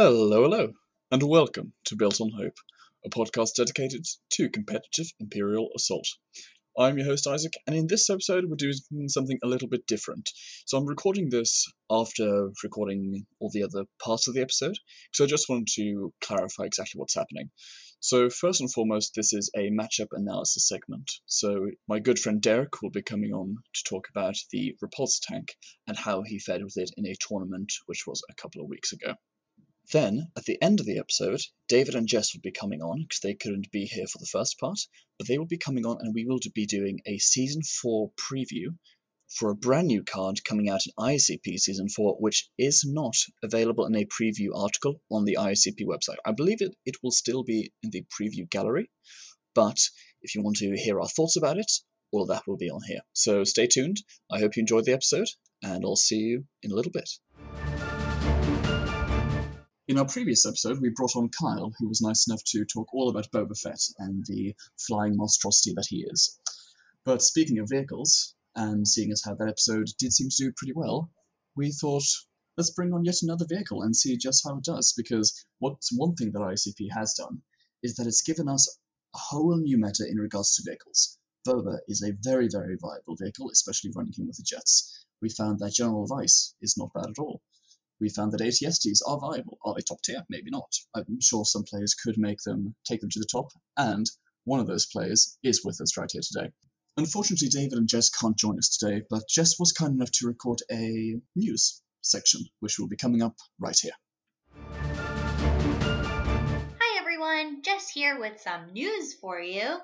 Hello, hello, and welcome to Built on Hope, a podcast dedicated to competitive Imperial Assault. I'm your host, Isaac, and in this episode, we're doing something a little bit different. So, I'm recording this after recording all the other parts of the episode, so I just wanted to clarify exactly what's happening. So, first and foremost, this is a matchup analysis segment. So, my good friend Derek will be coming on to talk about the repulsor tank and how he fared with it in a tournament which was a couple of weeks ago. Then, at the end of the episode, David and Jess will be coming on because they couldn't be here for the first part, but they will be coming on and we will be doing a season 4 preview for a brand new card coming out in ICP Season 4, which is not available in a preview article on the ICP website. I believe it, it will still be in the preview gallery, but if you want to hear our thoughts about it, all of that will be on here. So stay tuned. I hope you enjoyed the episode, and I'll see you in a little bit. In our previous episode, we brought on Kyle, who was nice enough to talk all about Boba Fett and the flying monstrosity that he is. But speaking of vehicles, and seeing as how that episode did seem to do pretty well, we thought let's bring on yet another vehicle and see just how it does. Because what's one thing that ICP has done is that it's given us a whole new meta in regards to vehicles. Boba is a very, very viable vehicle, especially running him with the jets. We found that General Weiss is not bad at all we found that ATSTs are viable. Are they top tier? Maybe not. I'm sure some players could make them take them to the top, and one of those players is with us right here today. Unfortunately, David and Jess can't join us today, but Jess was kind enough to record a news section, which will be coming up right here. Hi everyone, Jess here with some news for you.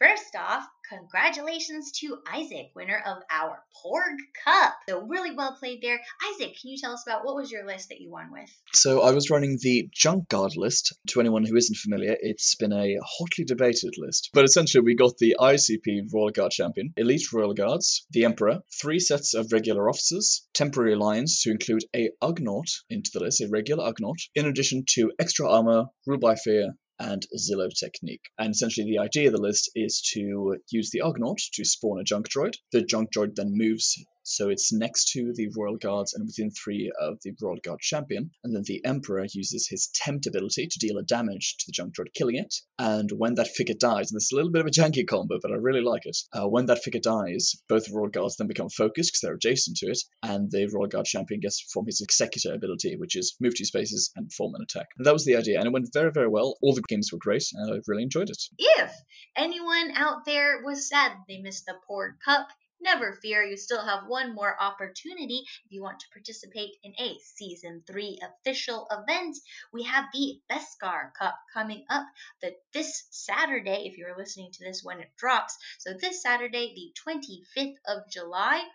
First off, congratulations to Isaac, winner of our Porg Cup. So really well played there. Isaac, can you tell us about what was your list that you won with? So I was running the Junk Guard list. To anyone who isn't familiar, it's been a hotly debated list. But essentially, we got the ICP Royal Guard Champion, Elite Royal Guards, the Emperor, three sets of regular officers, temporary alliance to include a Ugnaught into the list, a regular Ugnaught, in addition to extra armor, rule by fear, and Zillo technique. And essentially, the idea of the list is to use the Ugnaught to spawn a junk droid. The junk droid then moves so it's next to the Royal Guards and within three of the Royal Guard champion. And then the Emperor uses his Tempt ability to deal a damage to the junk droid, killing it. And when that figure dies, and this is a little bit of a janky combo, but I really like it. Uh, when that figure dies, both Royal Guards then become focused because they're adjacent to it, and the Royal Guard champion gets to perform his Executor ability, which is move two spaces and perform an attack. And that was the idea, and it went very, very well. All the games were great, and I really enjoyed it. If anyone out there was sad they missed the Porg Cup, Never fear, you still have one more opportunity if you want to participate in a Season 3 official event. We have the Beskar Cup coming up the, this Saturday, if you're listening to this when it drops. So, this Saturday, the 25th of July,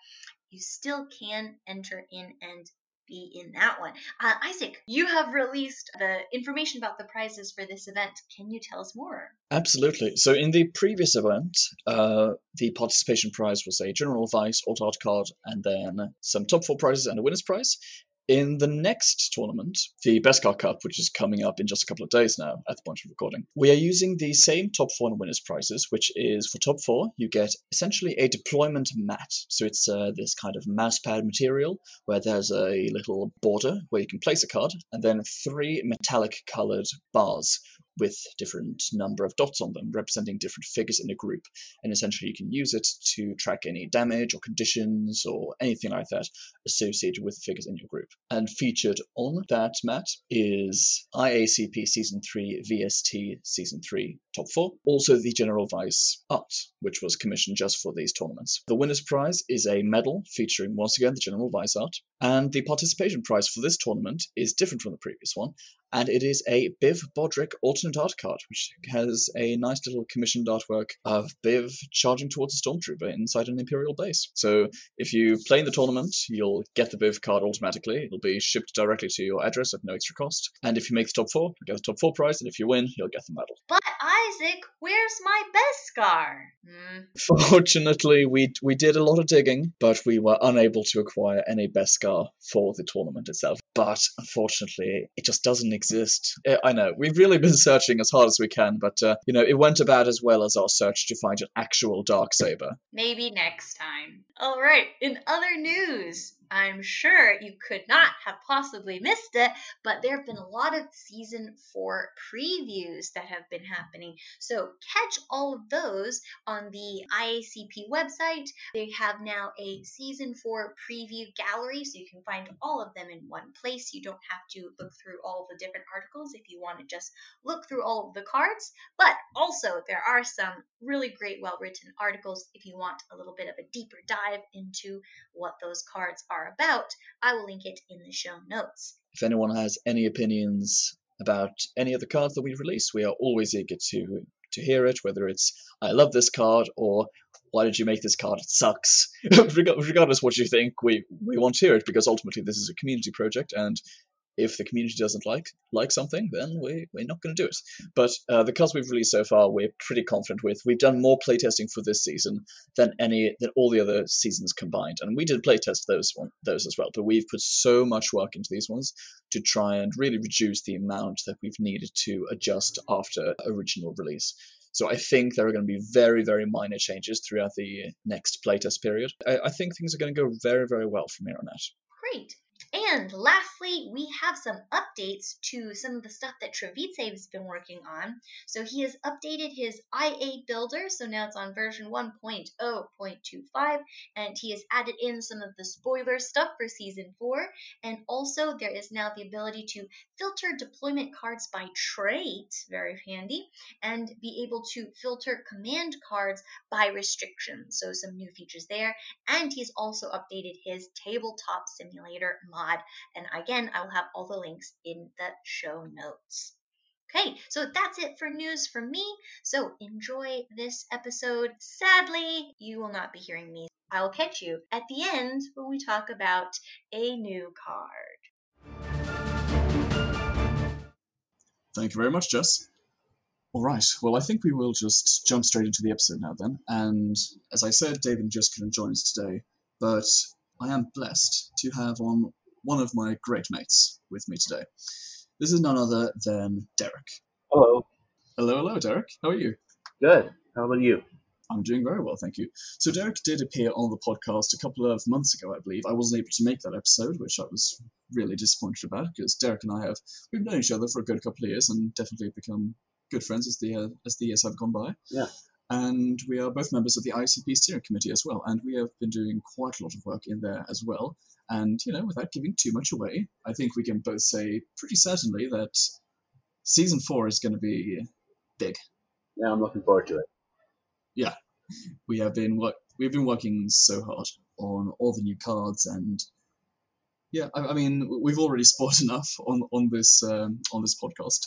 you still can enter in and be in that one. Uh, Isaac, you have released the information about the prizes for this event. Can you tell us more? Absolutely. So, in the previous event, uh, the participation prize was a General advice, Art card and then some top four prizes and a winner's prize. In the next tournament, the Beskar Cup, which is coming up in just a couple of days now at the point of recording, we are using the same top four and winners prizes, which is for top four, you get essentially a deployment mat. So it's uh, this kind of mousepad material where there's a little border where you can place a card, and then three metallic colored bars with different number of dots on them representing different figures in a group. And essentially you can use it to track any damage or conditions or anything like that associated with figures in your group. And featured on that mat is IACP Season 3 VST Season 3 Top 4 also the General Weiss art which was commissioned just for these tournaments. The winner's prize is a medal featuring once again the General Weiss art. And the participation prize for this tournament is different from the previous one and it is a Biv Bodhrik alternate art card, which has a nice little commissioned artwork of Biv charging towards a stormtrooper inside an Imperial base. So if you play in the tournament, you'll get the Biv card automatically. It'll be shipped directly to your address at no extra cost. And if you make the top four, you'll get the top four prize, and if you win, you'll get the medal. But Isaac, where's my Beskar? Hmm. Fortunately, we we did a lot of digging, but we were unable to acquire any Beskar for the tournament itself. But unfortunately, it just doesn't exist. I know we've really been searching as hard as we can, but uh, you know it went about as well as our search to find an actual dark saber. Maybe next time. All right. In other news, I'm sure you could not have possibly missed it, but there have been a lot of season four previews that have been happening. So catch all of those on the IACP website. They have now a season four preview gallery, so you can find all of them in one place. You don't have to look through all the different articles if you want to just look through all of the cards. But also, there are some really great, well written articles if you want a little bit of a deeper dive into what those cards are are about, I will link it in the show notes. If anyone has any opinions about any of the cards that we release, we are always eager to to hear it, whether it's I love this card or why did you make this card? It sucks. Regardless what you think, we, we want to hear it because ultimately this is a community project and if the community doesn't like like something, then we, we're not going to do it. But uh, the cards we've released so far, we're pretty confident with. We've done more playtesting for this season than any than all the other seasons combined, and we did playtest those one, those as well. But we've put so much work into these ones to try and really reduce the amount that we've needed to adjust after original release. So I think there are going to be very, very minor changes throughout the next playtest period. I, I think things are going to go very, very well from here on out. Great. And lastly, we have some updates to some of the stuff that Travitse has been working on. So he has updated his IA builder, so now it's on version 1.0.25, and he has added in some of the spoiler stuff for season 4. And also, there is now the ability to filter deployment cards by trait, very handy, and be able to filter command cards by restriction. So, some new features there. And he's also updated his tabletop simulator mod. And again, I will have all the links in the show notes. Okay, so that's it for news from me. So enjoy this episode. Sadly, you will not be hearing me. I will catch you at the end when we talk about a new card. Thank you very much, Jess. All right, well, I think we will just jump straight into the episode now then. And as I said, David and Jess couldn't join us today, but I am blessed to have on one of my great mates with me today. This is none other than Derek. Hello. Hello, hello, Derek. How are you? Good. How about you? I'm doing very well, thank you. So Derek did appear on the podcast a couple of months ago, I believe. I wasn't able to make that episode, which I was really disappointed about because Derek and I have we've known each other for a good couple of years and definitely become good friends as the uh, as the years have gone by. Yeah and we are both members of the ICP steering committee as well, and we have been doing quite a lot of work in there as well. And you know, without giving too much away, I think we can both say pretty certainly that season four is going to be big. Yeah, I'm looking forward to it. Yeah, we have been what we've been working so hard on all the new cards and yeah, I, I mean we've already spoiled enough on on this um, on this podcast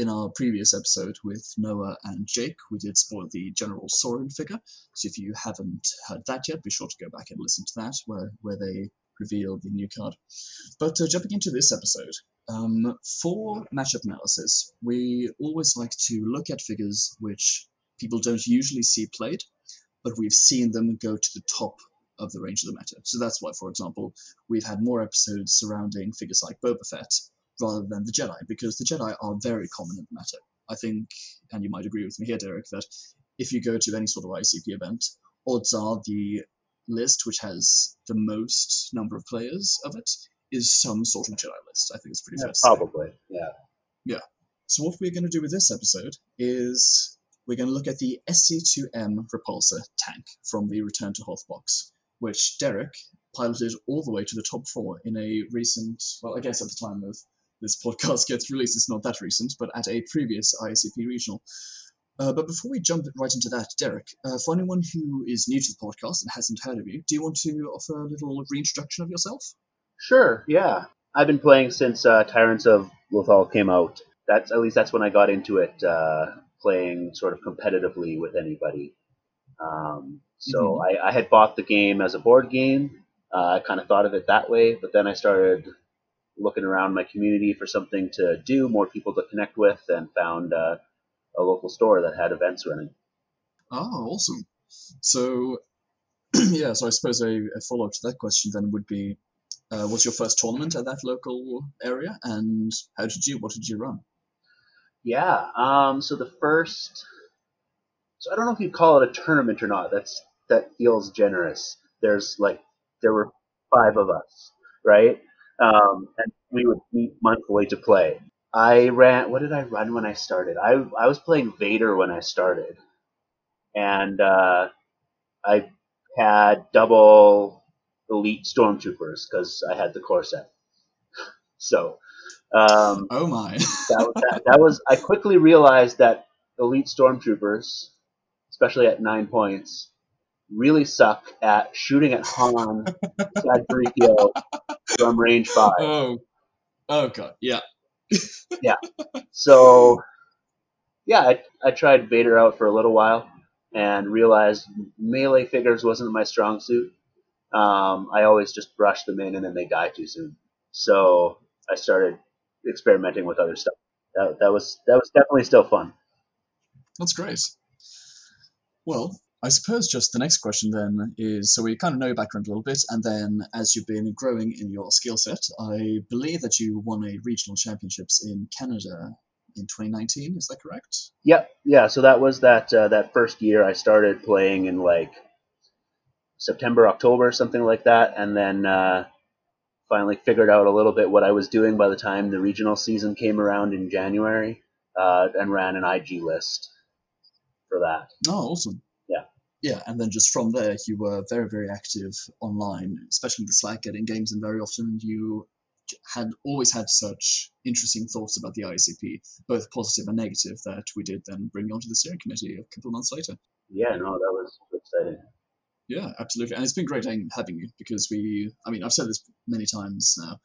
in our previous episode with Noah and Jake, we did spoil the General Sorin figure. So if you haven't heard that yet, be sure to go back and listen to that, where, where they reveal the new card. But uh, jumping into this episode, um, for matchup analysis, we always like to look at figures which people don't usually see played, but we've seen them go to the top of the range of the meta. So that's why, for example, we've had more episodes surrounding figures like Boba Fett rather than the Jedi, because the Jedi are very common in the meta. I think, and you might agree with me here, Derek, that if you go to any sort of ICP event, odds are the list which has the most number of players of it is some sort of Jedi list. I think it's pretty yeah, fair. Probably, yeah. Yeah. So what we're going to do with this episode is we're going to look at the SC2M repulsor tank from the Return to Hoth box, which Derek piloted all the way to the top four in a recent, well, I guess at the time of this podcast gets released, it's not that recent, but at a previous ICP regional. Uh, but before we jump right into that, Derek, uh, for anyone who is new to the podcast and hasn't heard of you, do you want to offer a little reintroduction of yourself? Sure, yeah. I've been playing since uh, Tyrants of Lothal came out. That's at least that's when I got into it, uh, playing sort of competitively with anybody. Um, so mm-hmm. I, I, had bought the game as a board game. Uh, I kind of thought of it that way, but then I started looking around my community for something to do, more people to connect with, and found uh, a local store that had events running. Oh, awesome! So, yeah, so I suppose a, a follow up to that question then would be, uh, was your first tournament at that local area, and how did you? What did you run? Yeah, um, so the first, so I don't know if you'd call it a tournament or not. That's that feels generous. There's like there were five of us, right? Um, and we would meet monthly to play. I ran. What did I run when I started? I I was playing Vader when I started, and uh, I had double elite stormtroopers because I had the core set. So um, Oh my. that, that, that was I quickly realized that elite stormtroopers, especially at nine points, really suck at shooting at Han, Sadrikio from range five. oh. Oh god. Yeah, yeah. So yeah, I, I tried Vader out for a little while and realized melee figures wasn't my strong suit. Um, I always just brush them in and then they die too soon. So I started experimenting with other stuff. That, that was that was definitely still fun. That's great. Well, I suppose just the next question then is so we kind of know your background a little bit, and then as you've been growing in your skill set, I believe that you won a regional championships in Canada in 2019. Is that correct? Yep, yeah. So that was that uh, that first year I started playing in like September, October, something like that, and then uh, finally figured out a little bit what I was doing by the time the regional season came around in January, uh, and ran an IG list for that. Oh, awesome. Yeah. Yeah, and then just from there, you were very, very active online, especially in the Slack, getting games, and very often you had always had such interesting thoughts about the ICP, both positive and negative, that we did then bring you onto the steering committee a couple of months later. Yeah, no, that was exciting. Yeah, absolutely. And it's been great having you because we, I mean, I've said this many times now.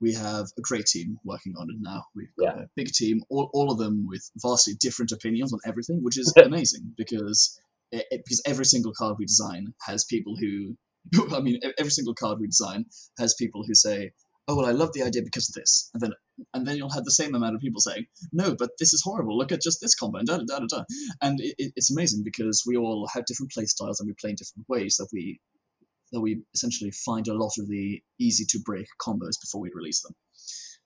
We have a great team working on it now. We've got a big team, all, all of them with vastly different opinions on everything, which is amazing because it, because every single card we design has people who, I mean, every single card we design has people who say, "Oh well, I love the idea because of this," and then and then you'll have the same amount of people saying, "No, but this is horrible. Look at just this combo." And da da da da. da." And it, it's amazing because we all have different play styles and we play in different ways that we that we essentially find a lot of the easy to break combos before we release them.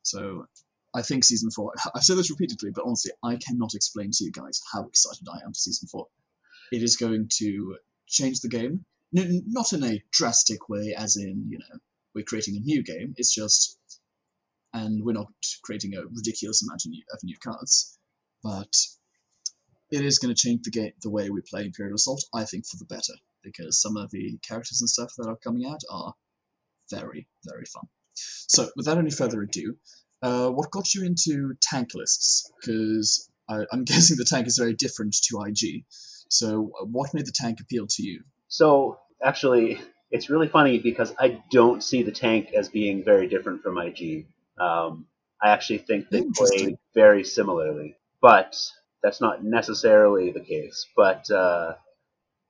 So I think season four. I've said this repeatedly, but honestly, I cannot explain to you guys how excited I am for season four. It is going to change the game, N- not in a drastic way, as in you know we're creating a new game. It's just, and we're not creating a ridiculous amount of new, of new cards, but it is going to change the game, the way we play Imperial Assault. I think for the better because some of the characters and stuff that are coming out are very, very fun. So, without any further ado, uh, what got you into tank lists? Because I'm guessing the tank is very different to IG. So, uh, what made the tank appeal to you? So actually, it's really funny because I don't see the tank as being very different from IG. Um, I actually think they play very similarly, but that's not necessarily the case. But uh,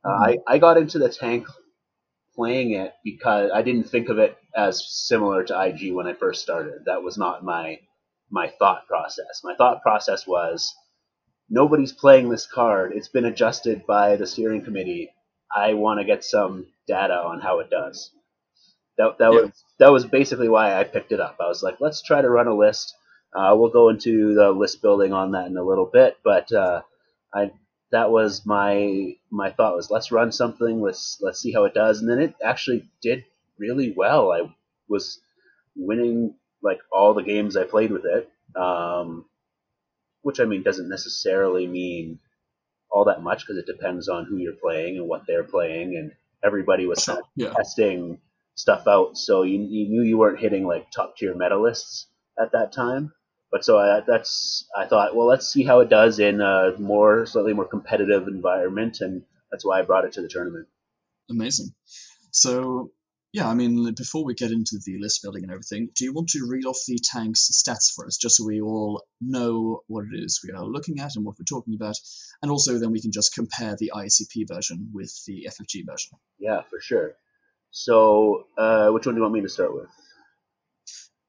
uh, I, I got into the tank playing it because I didn't think of it as similar to IG when I first started. That was not my my thought process. My thought process was nobody's playing this card. It's been adjusted by the steering committee. I want to get some data on how it does. That that Yeah. was that was basically why I picked it up. I was like, let's try to run a list. Uh, we'll go into the list building on that in a little bit, but uh, I that was my my thought was let's run something. Let's let's see how it does, and then it actually did really well. I was winning like all the games I played with it, um, which I mean doesn't necessarily mean all that much because it depends on who you're playing and what they're playing, and everybody was of Yeah. testing stuff out, so you, you knew you weren't hitting like top tier medalists at that time. But so I, that's I thought, well, let's see how it does in a more slightly more competitive environment, and that's why I brought it to the tournament. Amazing. So, yeah, I mean, before we get into the list building and everything, do you want to read off the tank's stats for us, just so we all know what it is we are looking at and what we're talking about, and also then we can just compare the ICP version with the FFG version? Yeah, for sure. So, uh, which one do you want me to start with?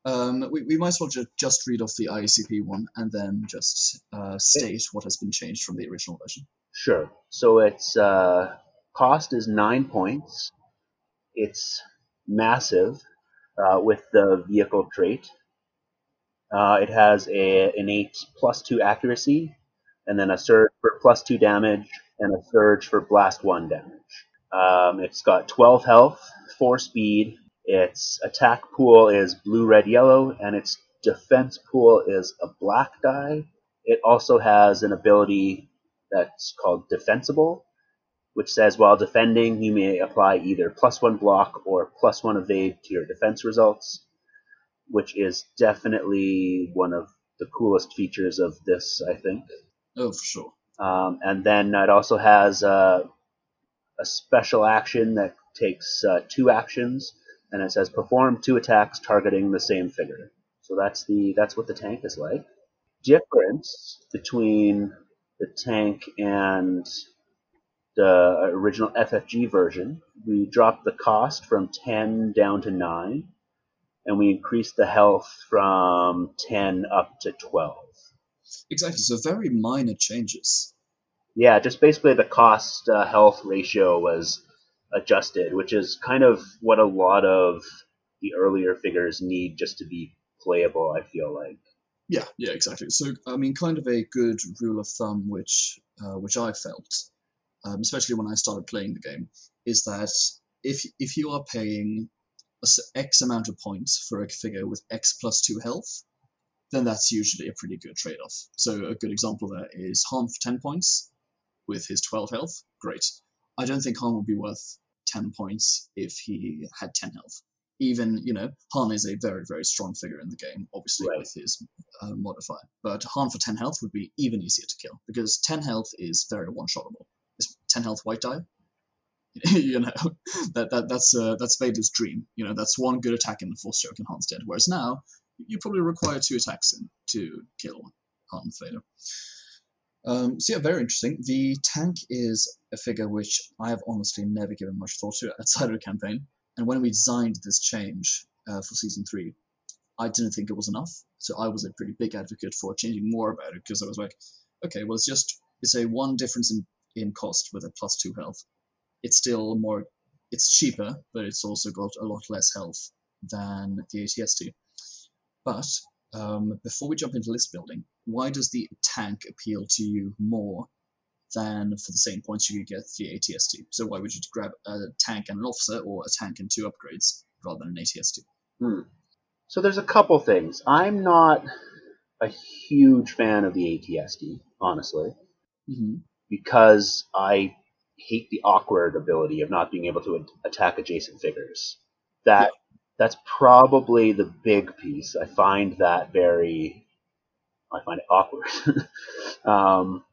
Um, we, we might as well ju- just read off the ICP one and then just uh, state what has been changed from the original version. Sure. So its uh, cost is nine points. It's massive uh, with the vehicle trait. Uh, it has a innate plus two accuracy, and then a surge for plus two damage, and a surge for blast one damage. Um, it's got 12 health, four speed. Its attack pool is blue, red, yellow, and its defense pool is a black die. It also has an ability that's called Defensible, which says while defending, you may apply either plus one block or plus one evade to your defense results, which is definitely one of the coolest features of this, I think. Oh, for sure. Um, and then it also has uh, a special action that takes uh, two actions, and it says perform two attacks targeting the same figure. So that's the that's what the tank is like. Difference between the tank and the original FFG version, we dropped the cost from 10 down to 9, and we increased the health from 10 up to 12. Exactly. So very minor changes. Yeah, just basically the cost uh, health ratio was adjusted, which is kind of what a lot of the earlier figures need just to be playable, I feel like. Yeah, yeah, exactly. So, I mean, kind of a good rule of thumb, which uh, which I felt, um, especially when I started playing the game, is that if if you are paying X amount of points for a figure with X plus two health, then that's usually a pretty good trade-off. So, a good example there is Han for ten points with his twelve health. Great. I don't think Han would be worth ten points if he had ten health. Even you know, Han is a very very strong figure in the game, obviously Right. with his uh, modifier. But Han for 10 health would be even easier to kill because 10 health is very one-shotable. It's 10 health white die. you know that, that that's uh, that's Vader's dream. You know that's one good attack in the Force stroke and Han's dead. Whereas now you probably require two attacks in to kill Han Vader. Um, so yeah, very interesting. The tank is a figure which I have honestly never given much thought to outside of the campaign. And when we designed this change uh, for season three, I didn't think it was enough. So I was a pretty big advocate for changing more about it because I was like, okay, well, it's just it's a one difference in, in cost with a plus two health. It's still more, it's cheaper, but it's also got a lot less health than the ATST. But um, before we jump into list building, why does the tank appeal to you more than for the same points you could get the ATST? So why would you grab a tank and an officer or a tank and two upgrades rather than an ATST? Hmm. So there's a couple things. I'm not a huge fan of the ATST, honestly, Mm-hmm. Because I hate the awkward ability of not being able to attack adjacent figures. That that's probably the big piece. I find that very I find it awkward. um,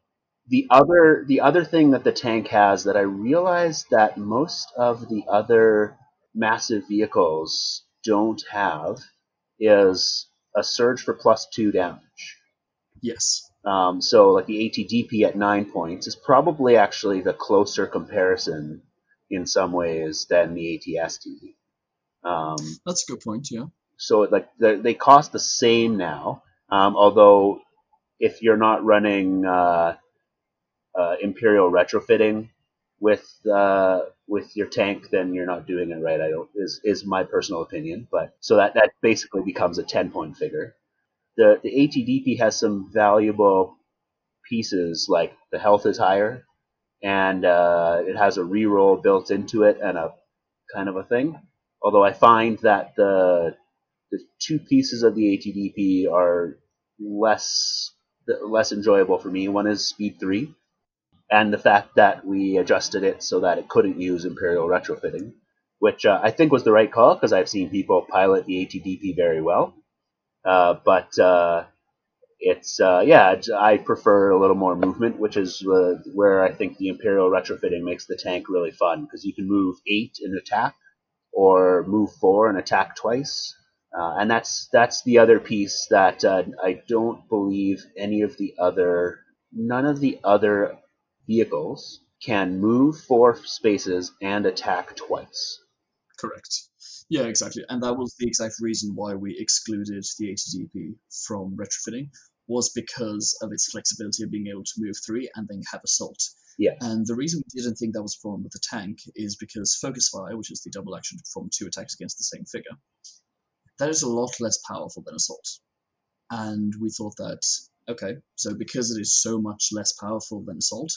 the other the other thing that the tank has that I realized that most of the other massive vehicles don't have is a surge for plus two damage. Yes. Um, so like the ATDP at nine points is probably actually the closer comparison in some ways than the ATST. Um, That's a good point, yeah. so like they they cost the same now, um, although if you're not running uh, uh, Imperial retrofitting with uh, with your tank, then you're not doing it right. I don't is is my personal opinion, but so that that basically becomes a ten point figure. The the ATDP has some valuable pieces like the health is higher, and uh, it has a reroll built into it and a kind of a thing. Although I find that the the two pieces of the ATDP are less less enjoyable for me. One is speed three, and the fact that we adjusted it so that it couldn't use Imperial retrofitting, which uh, I think was the right call because I've seen people pilot the ATDP very well. Uh, but uh, it's uh, yeah, I prefer a little more movement, which is uh, where I think the Imperial retrofitting makes the tank really fun because you can move eight in attack or move four and attack twice. Uh, and that's that's the other piece that I don't believe any of the other none of the other vehicles can move four spaces and attack twice. Correct. Yeah, exactly. And that was the exact reason why we excluded the ATDP from retrofitting, was because of its flexibility of being able to move three and then have assault. Yeah. And the reason we didn't think that was a problem with the tank is because Focus Fire, which is the double action to perform two attacks against the same figure, that is a lot less powerful than Assault. And we thought that, okay, so because it is so much less powerful than Assault,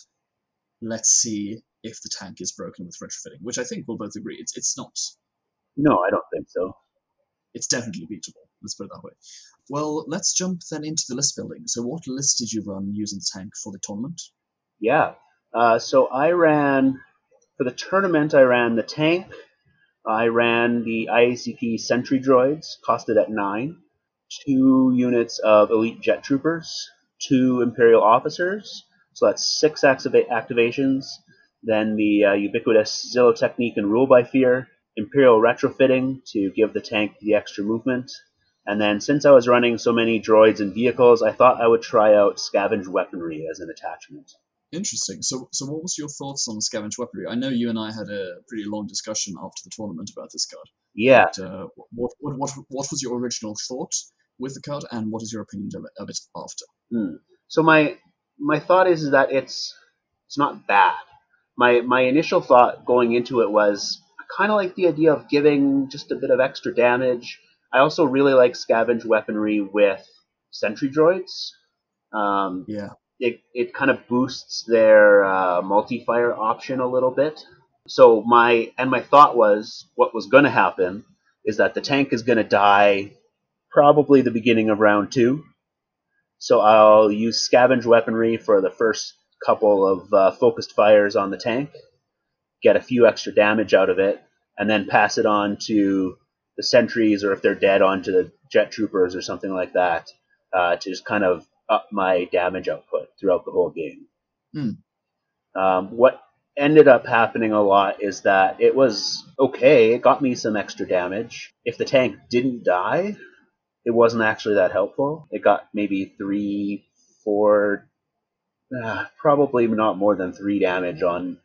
let's see if the tank is broken with retrofitting, which I think we'll both agree it's, it's not. No, I don't think so. It's definitely beatable. Let's put it that way. Well, let's jump then into the list building. So, what list did you run using the tank for the tournament? Yeah. Uh, so I ran for the tournament. I ran the tank. I ran the IACP Sentry droids, costed at nine. Two units of elite jet troopers, two Imperial officers. So that's six activa- activations. Then the uh, ubiquitous Zillo technique and rule by fear. Imperial retrofitting to give the tank the extra movement. And then since I was running so many droids and vehicles, I thought I would try out scavenge weaponry as an attachment. Interesting. So, so what was your thoughts on scavenge weaponry? I know you and I had a pretty long discussion after the tournament about this card. Yeah. But, uh, what, what, what, what was your original thought with the card, and what is your opinion of it, after? Hmm. So my my thought is that it's it's not bad. My my initial thought going into it was kind of like the idea of giving just a bit of extra damage. I also really like scavenge weaponry with sentry droids. Um, Yeah. it, it kind of boosts their uh, multi-fire option a little bit. So my and my thought was what was going to happen is that the tank is going to die probably the beginning of round two. So I'll use scavenge weaponry for the first couple of uh, focused fires on the tank, get a few extra damage out of it, and then pass it on to the sentries or if they're dead onto the jet troopers or something like that uh, to just kind of up my damage output throughout the whole game. Hmm. Um, what ended up happening a lot is that it was okay, it got me some extra damage. If the tank didn't die, it wasn't actually that helpful. It got maybe three, four, uh, probably not more than three damage on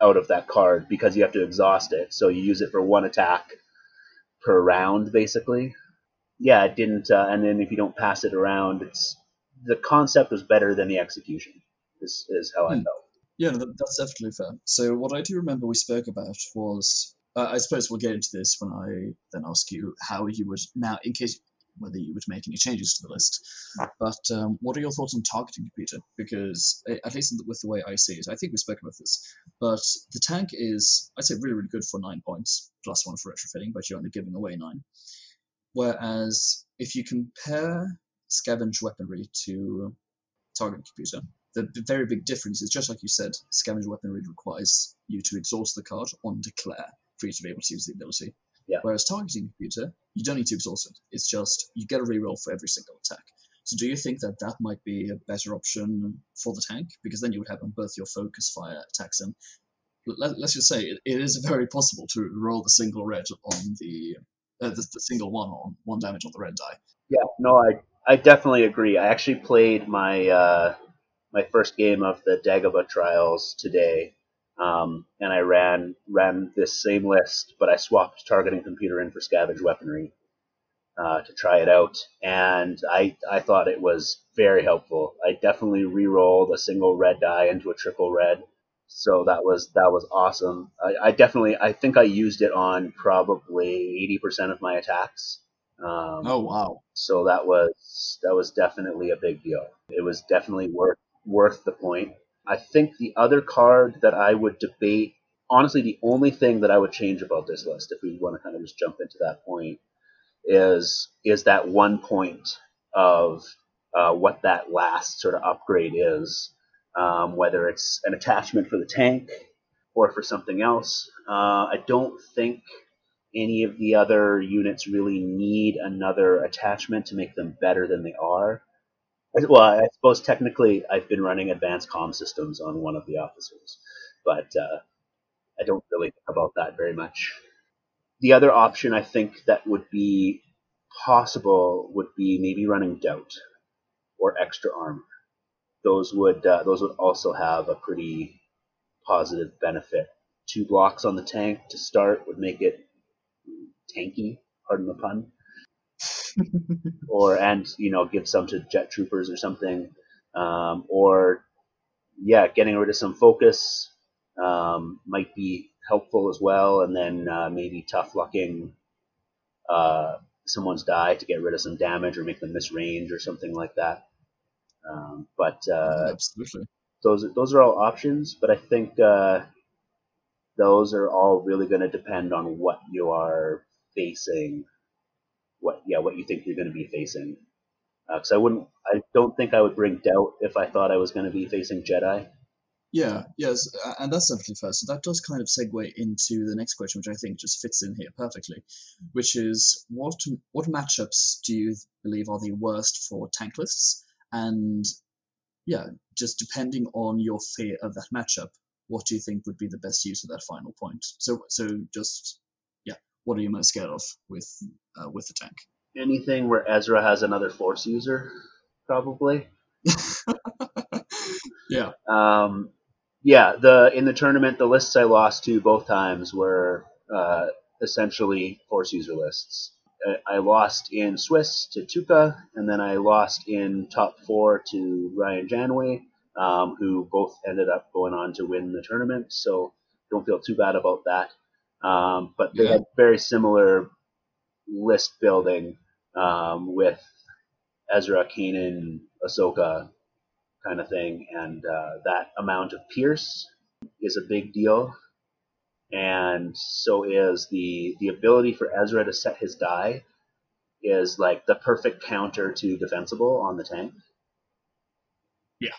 out of that card because you have to exhaust it. So you use it for one attack per round, basically. Yeah, it didn't. Uh, and then if you don't pass it around, it's the concept was better than the execution. Is is how I Hmm. felt. Yeah, no, that, that's definitely fair. So what I do remember we spoke about was, uh, I suppose we'll get into this when I then ask you how you would now, in case whether you would make any changes to the list. But um, what are your thoughts on targeting computer? Because uh, at least with the way I see it, I think we spoke about this. But the tank is, I'd say, really, really good for nine points plus one for retrofitting, but you're only giving away nine. Whereas if you compare scavenge weaponry to targeting computer, the very big difference is just like you said, scavenge weaponry requires you to exhaust the card on declare for you to be able to use the ability. Yeah. Whereas targeting computer, you don't need to exhaust it. It's just you get a reroll for every single attack. So do you think that that might be a better option for the tank? Because then you would have on both your focus fire attacks and let, let's just say it, it is very possible to roll the single red on the, uh, the the single one on one damage on the red die. Yeah, no, I I definitely agree. I actually played my uh, my first game of the Dagobah trials today, um, and I ran ran this same list, but I swapped targeting computer in for scavenge weaponry uh, to try it out, and I I thought it was very helpful. I definitely re-rolled a single red die into a triple red, so that was that was awesome. I, I definitely I think I used it on probably eighty percent of my attacks. Um, Oh wow! so that was that was definitely a big deal. It was definitely worth worth the point. I think the other card that I would debate, honestly, the only thing that I would change about this list, if we want to kind of just jump into that point, is is that one point of uh, what that last sort of upgrade is, um, whether it's an attachment for the tank or for something else. Uh, I don't think any of the other units really need another attachment to make them better than they are. Well, I suppose technically I've been running advanced comm systems on one of the officers, but uh, I don't really think about that very much. The other option I think that would be possible would be maybe running doubt or extra armor. Those would uh, those would also have a pretty positive benefit. Two blocks on the tank to start would make it tanky, pardon the pun, or and you know give some to jet troopers or something, um, or yeah, getting rid of some focus um, might be helpful as well, and then uh, maybe tough lucking uh, someone's die to get rid of some damage or make them miss range or something like that. Um, but uh, Absolutely. those those are all options, but I think uh, those are all really going to depend on what you are facing what yeah what you think you're going to be facing. Uh, because I wouldn't, I don't think I would bring doubt if I thought I was going to be facing Jedi. Yeah, yes, and that's definitely fair. So that does kind of segue into the next question, which I think just fits in here perfectly, which is what what matchups do you believe are the worst for tank lists? And yeah, just depending on your fear of that matchup, what do you think would be the best use of that final point? So so just what are you most scared of with uh, with the tank? Anything where Ezra has another Force user, probably. yeah, Um, yeah, the in the tournament, the lists I lost to both times were uh, essentially Force user lists. I- I lost in Swiss to Tuca, and then I lost in top four to Ryan Janway, um, who both ended up going on to win the tournament. So don't feel too bad about that. Um, but they Yeah. had very similar list building um, with Ezra, Kanan, Ahsoka, kind of thing, and uh, that amount of Pierce is a big deal. And so is the the ability for Ezra to set his die is like the perfect counter to defensible on the tank. Yeah.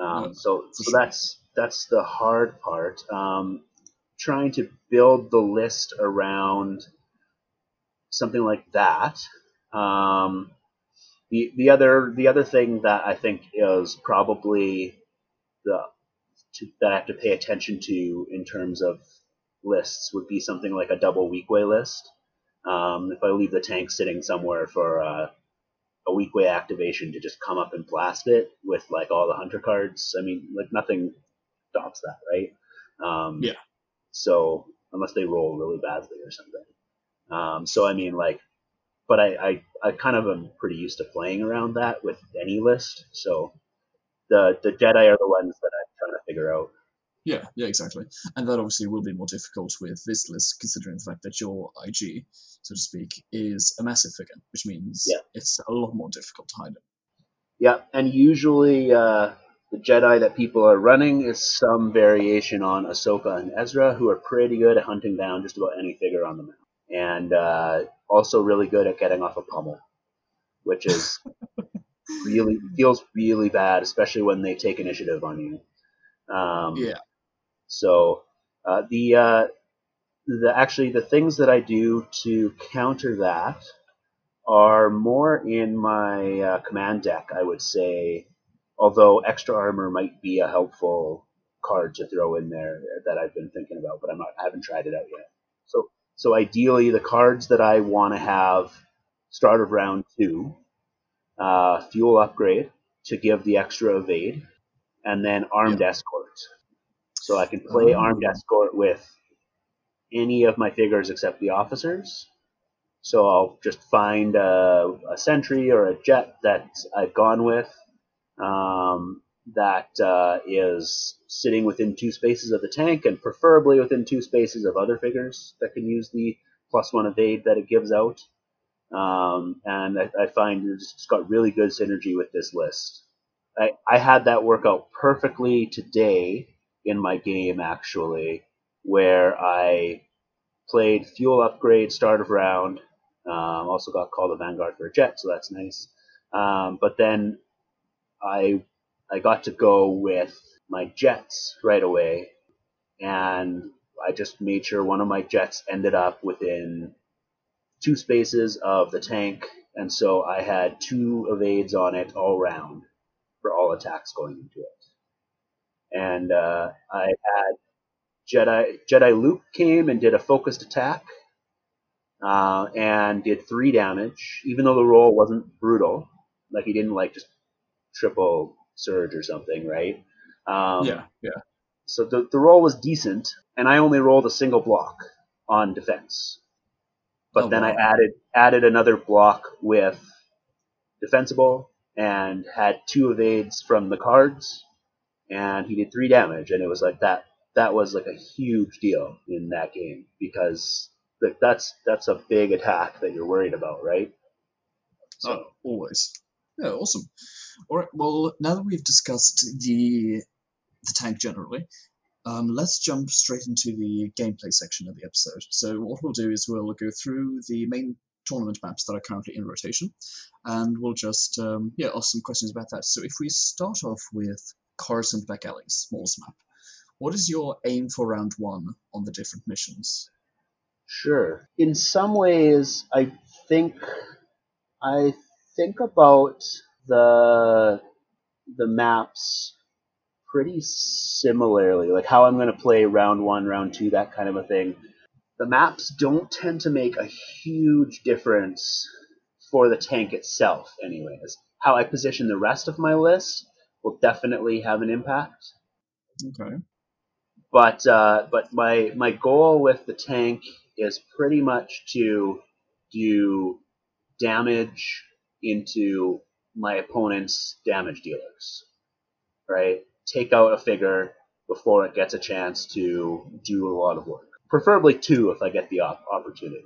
Um, so so that's that's the hard part. Um, trying to build the list around something like that. Um, the the other the other thing that I think is probably the to, that I have to pay attention to in terms of lists would be something like a double Weequay list. Um, if I leave the tank sitting somewhere for uh, a Weequay activation to just come up and blast it with like all the hunter cards, I mean, like nothing stops that, right? Um, Yeah. So unless they roll really badly or something. Um, so I mean, like, but I, I, I kind of am pretty used to playing around that with any list. So the the Jedi are the ones that I'm trying to figure out. Yeah, yeah, exactly. And that obviously will be more difficult with this list, considering the fact that your IG, so to speak, is a massive figure, which means Yeah. it's a lot more difficult to hide it. Yeah, and usually uh, the Jedi that people are running is some variation on Ahsoka and Ezra, who are pretty good at hunting down just about any figure on the map, and uh, also really good at getting off a pummel, which is really feels really bad, especially when they take initiative on you. Um, Yeah. So uh, the uh, the actually the things that I do to counter that are more in my uh, command deck, I would say. Although extra armor might be a helpful card to throw in there that I've been thinking about, but I'm not, I haven't tried it out yet. So so ideally, the cards that I want to have start of round two, uh, fuel upgrade to give the extra evade, and then armed escort. So I can play Oh. armed escort with any of my figures except the officers. So I'll just find a, a sentry or a jet that I've gone with um, that uh, is sitting within two spaces of the tank and preferably within two spaces of other figures that can use the plus one evade that it gives out. Um, and I, I find it's got really good synergy with this list. I, I had that work out perfectly today in my game actually, where I played fuel upgrade start of round. Um, also got called a Vanguard for a jet, so that's nice. Um, but then I I got to go with my jets right away, and I just made sure one of my jets ended up within two spaces of the tank, and so I had two evades on it all round for all attacks going into it. And uh, I had Jedi Jedi Luke came and did a focused attack, uh, and did three damage, even though the roll wasn't brutal. Like he didn't like just triple surge or something, right? Um, yeah, yeah. So the the roll was decent, and I only rolled a single block on defense. But Oh, then I added added another block with defensible and had two evades from the cards, and he did three damage, and it was like that. That was like a huge deal in that game because like that's that's a big attack that you're worried about, right? So Oh, always. Yeah, awesome. All right. Well, now that we've discussed the the tank generally, um, let's jump straight into the gameplay section of the episode. So what we'll do is we'll go through the main tournament maps that are currently in rotation, and we'll just um, yeah ask some questions about that. So if we start off with Coruscant Back Alley, Smalls map, what is your aim for round one on the different missions? Sure. In some ways, I think I think about the the maps pretty similarly, like how I'm going to play round one, round two, that kind of a thing. The maps don't tend to make a huge difference for the tank itself, anyways. How I position the rest of my list will definitely have an impact. Okay. But uh, but my my goal with the tank is pretty much to do damage into my opponent's damage dealers. Right? Take out a figure before it gets a chance to do a lot of work. Preferably two if I get the op- opportunity.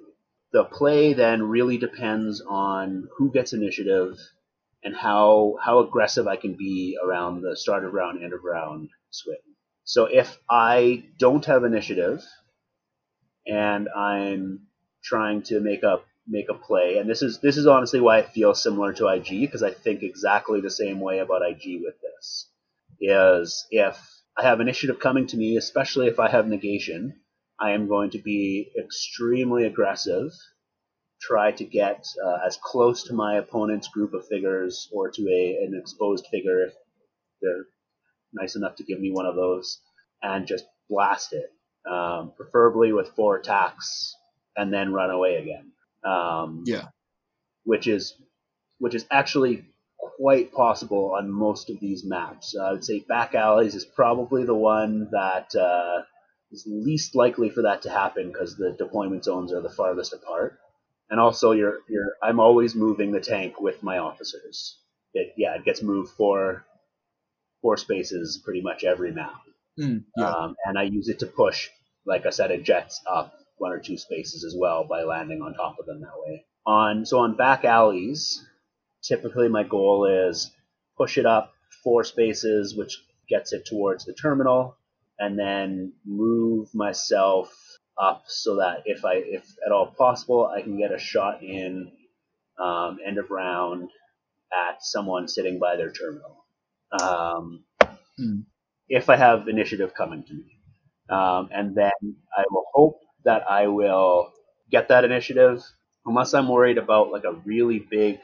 The play then really depends on who gets initiative and how how aggressive I can be around the start of round, end of round swing. So if I don't have initiative and I'm trying to make a make a play, and this is this is honestly why it feels similar to IG because I think exactly the same way about IG with this. Is if I have an initiative coming to me, especially if I have negation, I am going to be extremely aggressive try to get uh, as close to my opponent's group of figures or to a an exposed figure if they're nice enough to give me one of those, and just blast it, um, preferably with four attacks, and then run away again. Um, Yeah. which is which is actually quite possible on most of these maps. Uh, I would say back alleys is probably the one that uh, is least likely for that to happen because the deployment zones are the farthest apart. And also, you're you're I'm always moving the tank with my officers. It yeah, it gets moved four four spaces pretty much every map. Mm, yeah. Um, and I use it to push, like I said, it jets up one or two spaces as well by landing on top of them that way. On so on back alleys, typically my goal is push it up four spaces, which gets it towards the terminal, and then move myself up so that if I if at all possible I can get a shot in um, end of round at someone sitting by their terminal. Um, Hmm. If I have initiative coming to me, um, and then I will hope that I will get that initiative, unless I'm worried about like a really big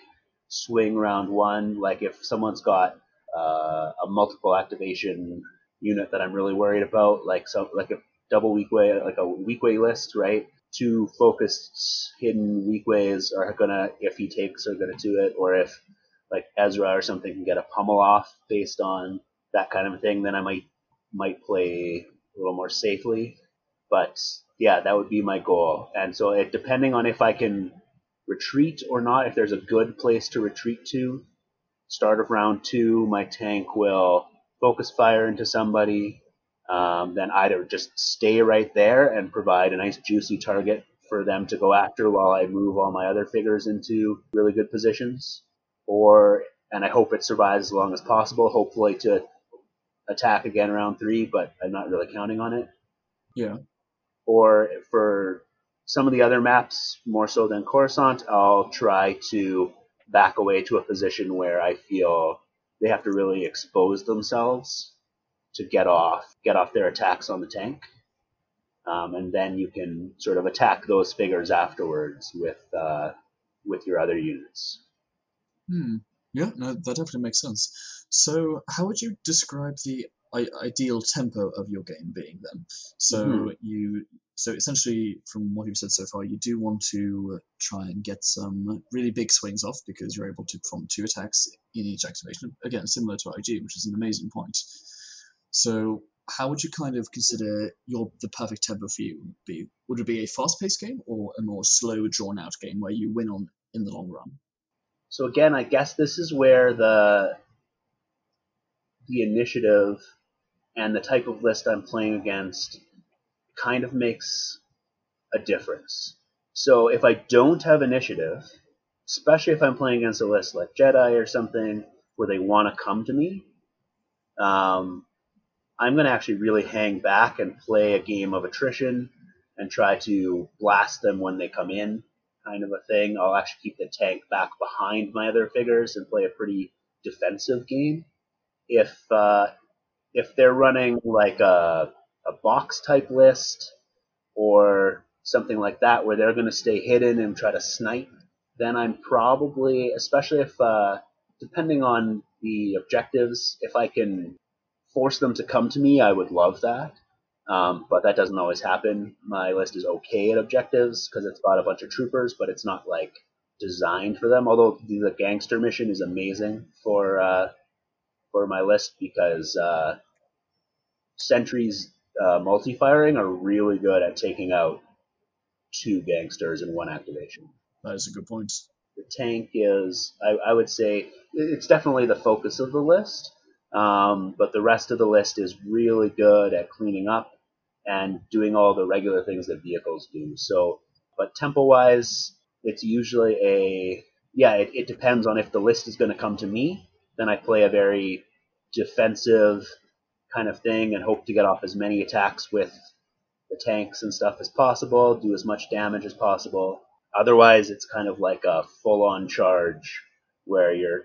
swing round one, like if someone's got uh, a multiple activation unit that I'm really worried about, like so like a double Weequay, like a Weequay list, right? Two focused hidden Weequays are gonna, if he takes, are gonna do it, or if like Ezra or something can get a pummel off based on that kind of thing, then I might might play a little more safely. But yeah, that would be my goal. And so it depending on if I can retreat or not, if there's a good place to retreat to, start of round two, my tank will focus fire into somebody, um, then either just stay right there and provide a nice juicy target for them to go after while I move all my other figures into really good positions, or and I hope it survives as long as possible, hopefully to attack again round three, but I'm not really counting on it. Yeah. Or for some of the other maps, more so than Coruscant, I'll try to back away to a position where I feel they have to really expose themselves to get off get off their attacks on the tank. Um, and then you can sort of attack those figures afterwards with uh, with your other units. Hmm. Yeah, no, that definitely makes sense. So, how would you describe the ideal tempo of your game being then? So Mhm. you, so essentially, from what you've said so far, you do want to try and get some really big swings off because you're able to perform two attacks in each activation. Again, similar to IG, which is an amazing point. So, how would you kind of consider your the perfect tempo for you be? Would it be a fast-paced game or a more slow, drawn-out game where you win on in the long run? So again, I guess this is where the the initiative and the type of list I'm playing against kind of makes a difference. So if I don't have initiative, especially if I'm playing against a list like Jedi or something where they want to come to me, um, I'm going to actually really hang back and play a game of attrition and try to blast them when they come in, kind of a thing. I'll actually keep the tank back behind my other figures and play a pretty defensive game. If uh, if they're running like a, a box type list or something like that where they're going to stay hidden and try to snipe, then I'm probably, especially if, uh, depending on the objectives, if I can force them to come to me, I would love that. Um, but that doesn't always happen. My list is okay at objectives because it's got a bunch of troopers, but it's not like designed for them. Although the gangster mission is amazing for uh, for my list because uh, sentries uh, multi-firing are really good at taking out two gangsters in one activation. That is a good point. The tank is, I, I would say, it's definitely the focus of the list, um, but the rest of the list is really good at cleaning up and doing all the regular things that vehicles do. So, but tempo-wise, it's usually a yeah. It, it depends on if the list is going to come to me. Then I play a very defensive kind of thing and hope to get off as many attacks with the tanks and stuff as possible, do as much damage as possible. Otherwise, it's kind of like a full on charge where you're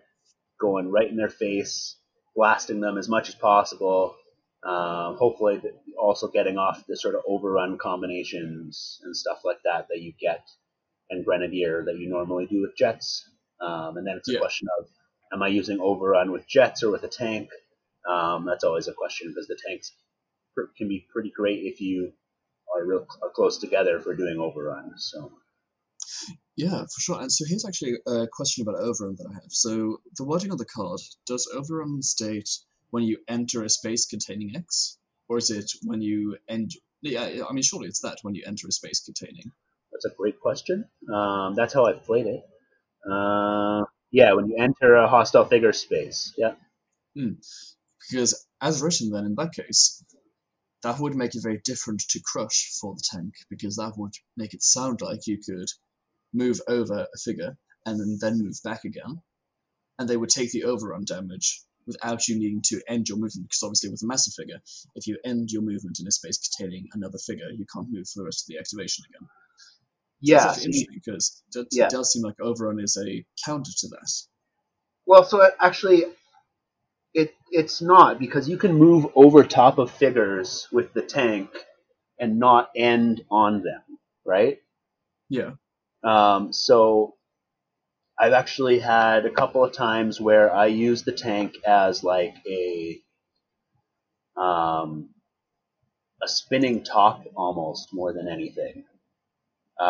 going right in their face, blasting them as much as possible. Um, hopefully, also getting off the sort of overrun combinations and stuff like that that you get in Grenadier that you normally do with jets. Um, and then it's a Yeah. question of am I using overrun with jets or with a tank? Um, that's always a question because the tanks pr- can be pretty great if you are real are close together for doing overrun. So Yeah, for sure. And so here's actually a question about overrun that I have. So the wording on the card, does overrun state when you enter a space containing X? Or is it when you end yeah, I mean surely it's that when you enter a space containing. that's a great question. Um, that's how I've played it. Uh, yeah, when you enter a hostile figure space. Yeah. Because as written then in that case, that would make it very different to crush for the tank, because that would make it sound like you could move over a figure and then, then move back again. And they would take the overrun damage without you needing to end your movement, because obviously with a massive figure, if you end your movement in a space containing another figure, you can't move for the rest of the activation again. Yeah. it's interesting because it, Yeah. it does seem like overrun is a counter to that. Well, so it- actually, it it's not because you can move over top of figures with the tank and not end on them, right? Yeah. Um, so I've actually had a couple of times where I use the tank as like a um, a spinning top almost more than anything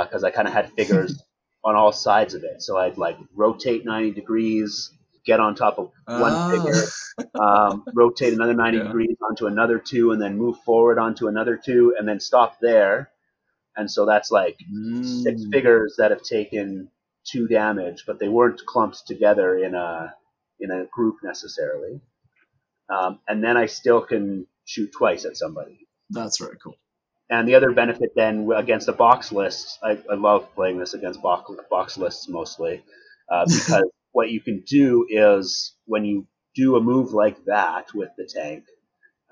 because I kind of had figures on all sides of it. So I'd like rotate 90 degrees, get on top of one Ah. figure, um, rotate another 90 Yeah. degrees onto another two, and then move forward onto another two, and then stop there. And so that's like six Mm. figures that have taken two damage, but they weren't clumped together in a in a group necessarily. Um, and then I still can shoot twice at somebody. That's very cool. And the other benefit then against a box list, I, I love playing this against box, box lists mostly, uh, because what you can do is when you do a move like that with the tank,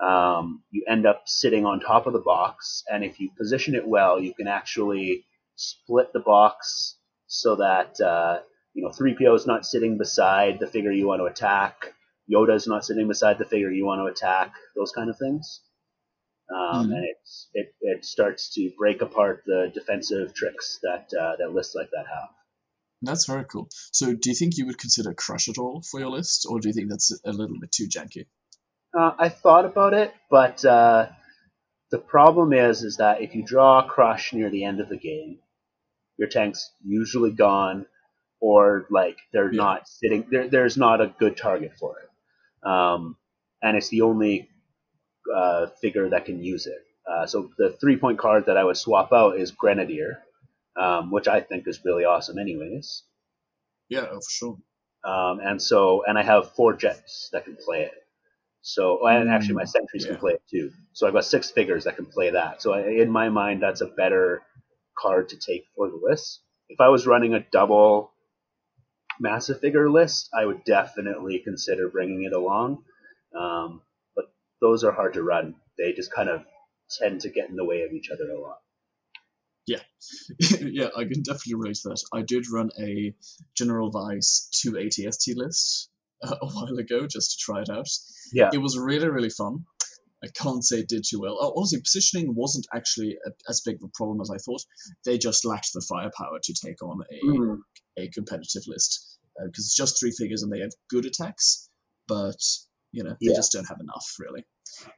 um, you end up sitting on top of the box, and if you position it well, you can actually split the box so that uh, you know 3PO is not sitting beside the figure you want to attack, Yoda is not sitting beside the figure you want to attack, those kind of things um, Mhm. and it's, it it starts to break apart the defensive tricks that uh, that lists like that have. That's very cool. So, do you think you would consider Crush at all for your list, or do you think that's a little bit too janky? Uh, I thought about it, but uh, the problem is is that if you draw a crush near the end of the game, your tank's usually gone, or like they're Yeah. not sitting. There, there's not a good target for it, um, and it's the only uh, figure that can use it. Uh, so the three point card that I would swap out is Grenadier, um, which I think is really awesome, anyways. Yeah, oh, for sure. Um, and so, and I have four jets that can play it. So, and actually, my sentries yeah. can play it too. So I've got six figures that can play that. So I, in my mind, that's a better card to take for the list. If I was running a double massive figure list, I would definitely consider bringing it along. Um, but those are hard to run. They just kind of tend to get in the way of each other a lot. Yeah, yeah, I can definitely relate to that. I did run a General Weiss 2 ATST list uh, a while ago just to try it out. Yeah. It was really, really fun. I can't say it did too well. Oh, honestly, positioning wasn't actually a, as big of a problem as I thought. They just lacked the firepower to take on a, Mm. a competitive list because it's just three figures and they have good attacks, but you know they Yeah. just don't have enough really.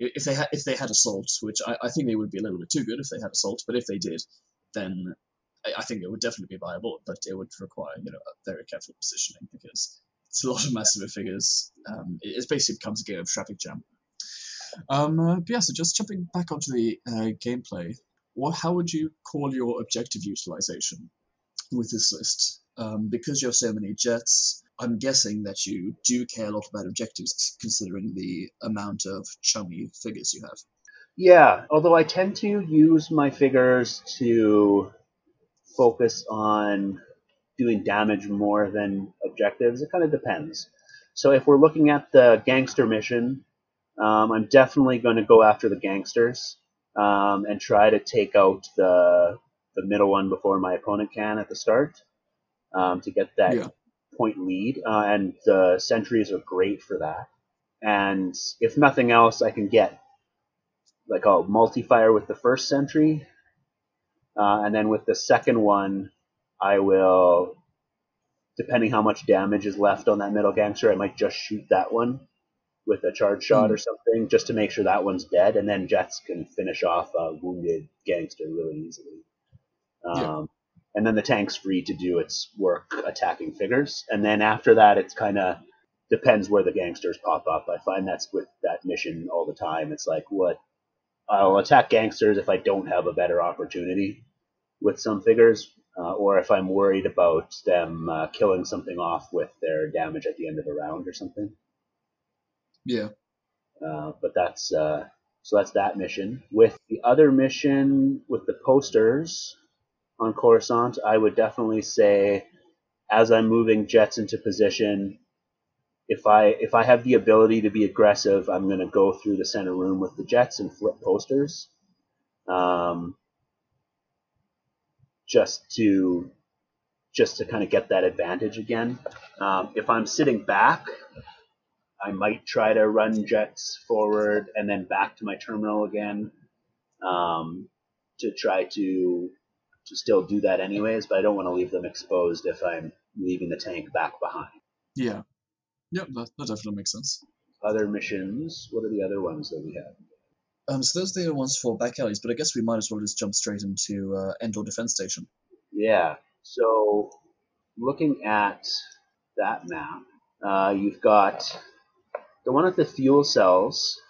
If they had if they had assault, which I, I think they would be a little bit too good if they had assault, but if they did, then I, think it would definitely be viable, but it would require you know very careful positioning because it's a lot of massive figures. Um, it, it basically becomes a game of traffic jam. Um, uh, but yeah, so just jumping back onto the uh, gameplay, what how would you call your objective utilization with this list? Um, because you have so many jets, I'm guessing that you do care a lot about objectives, considering the amount of chummy figures you have. Yeah, although I tend to use my figures to focus on doing damage more than objectives. It kind of depends. So if we're looking at the gangster mission, um, I'm definitely going to go after the gangsters um, and try to take out the the middle one before my opponent can at the start um, to get that Yeah. point lead. Uh, and the sentries are great for that. And if nothing else, I can get like a multi-fire with the first sentry, uh, and then with the second one, I will, depending how much damage is left on that middle gangster, I might just shoot that one with a charge shot Hmm. or something, just to make sure that one's dead, and then Jets can finish off a wounded gangster really easily. Um, Yeah. And then the tank's free to do its work attacking figures, and then after that, it's kind of depends where the gangsters pop up. I find that's with that mission all the time. It's like what I'll attack gangsters if I don't have a better opportunity with some figures, uh, or if I'm worried about them uh, killing something off with their damage at the end of a round or something. Yeah. Uh, but that's uh, so that's that mission. With the other mission with the posters on Coruscant, I would definitely say as I'm moving jets into position, if I if I have the ability to be aggressive, I'm going to go through the center room with the jets and flip posters, um, just to just to kind of get that advantage again. Um, if I'm sitting back, I might try to run jets forward and then back to my terminal again um, to try to to still do that anyways. But I don't want to leave them exposed if I'm leaving the tank back behind. Yeah. Yep, that, that definitely makes sense. Other missions. What are the other ones that we have? Um, so those are the other ones for back alleys, but I guess we might as well just jump straight into uh, Endor Defense Station. Yeah. So looking at that map, uh, you've got the one with the fuel cells.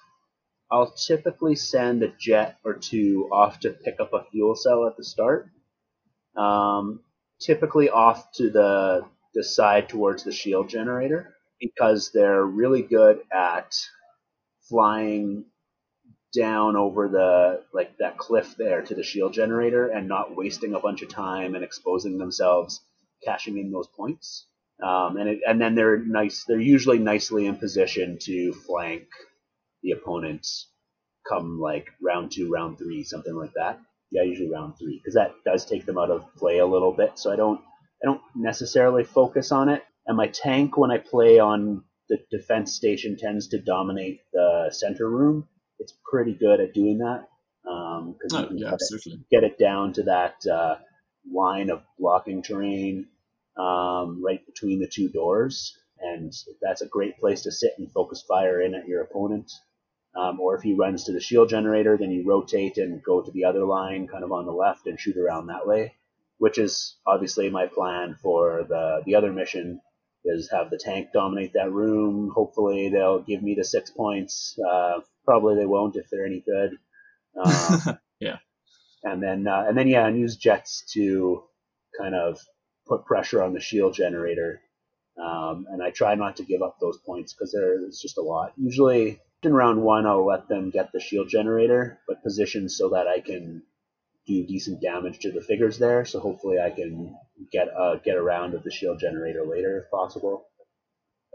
I'll typically send a jet or two off to pick up a fuel cell at the start. Um, typically off to the the side towards the shield generator because they're really good at flying down over the like that cliff there to the shield generator and not wasting a bunch of time and exposing themselves cashing in those points. Um, and it, and then they're nice they're usually nicely in position to flank the opponents come like round two round three something like that. Yeah usually round three because that does take them out of play a little bit. So i don't i don't necessarily focus on it and my tank when i play on the defense station tends to dominate the center room it's pretty good at doing that because you Oh, can yeah, get it, absolutely. get it down to that uh, line of blocking terrain um, right between the two doors, and that's a great place to sit and focus fire in at your opponent. Um, or if he runs to the shield generator, then you rotate and go to the other line, kind of on the left, and shoot around that way. Which is obviously my plan for the the other mission is have the tank dominate that room. Hopefully they'll give me the six points. Uh, probably they won't if they're any good. Um, Yeah. And then uh, and then yeah, and use jets to kind of put pressure on the shield generator. Um, and I try not to give up those points because there's just a lot. Usually in round one, I'll let them get the shield generator, but position so that I can do decent damage to the figures there. So hopefully I can get uh, get a round of the shield generator later if possible.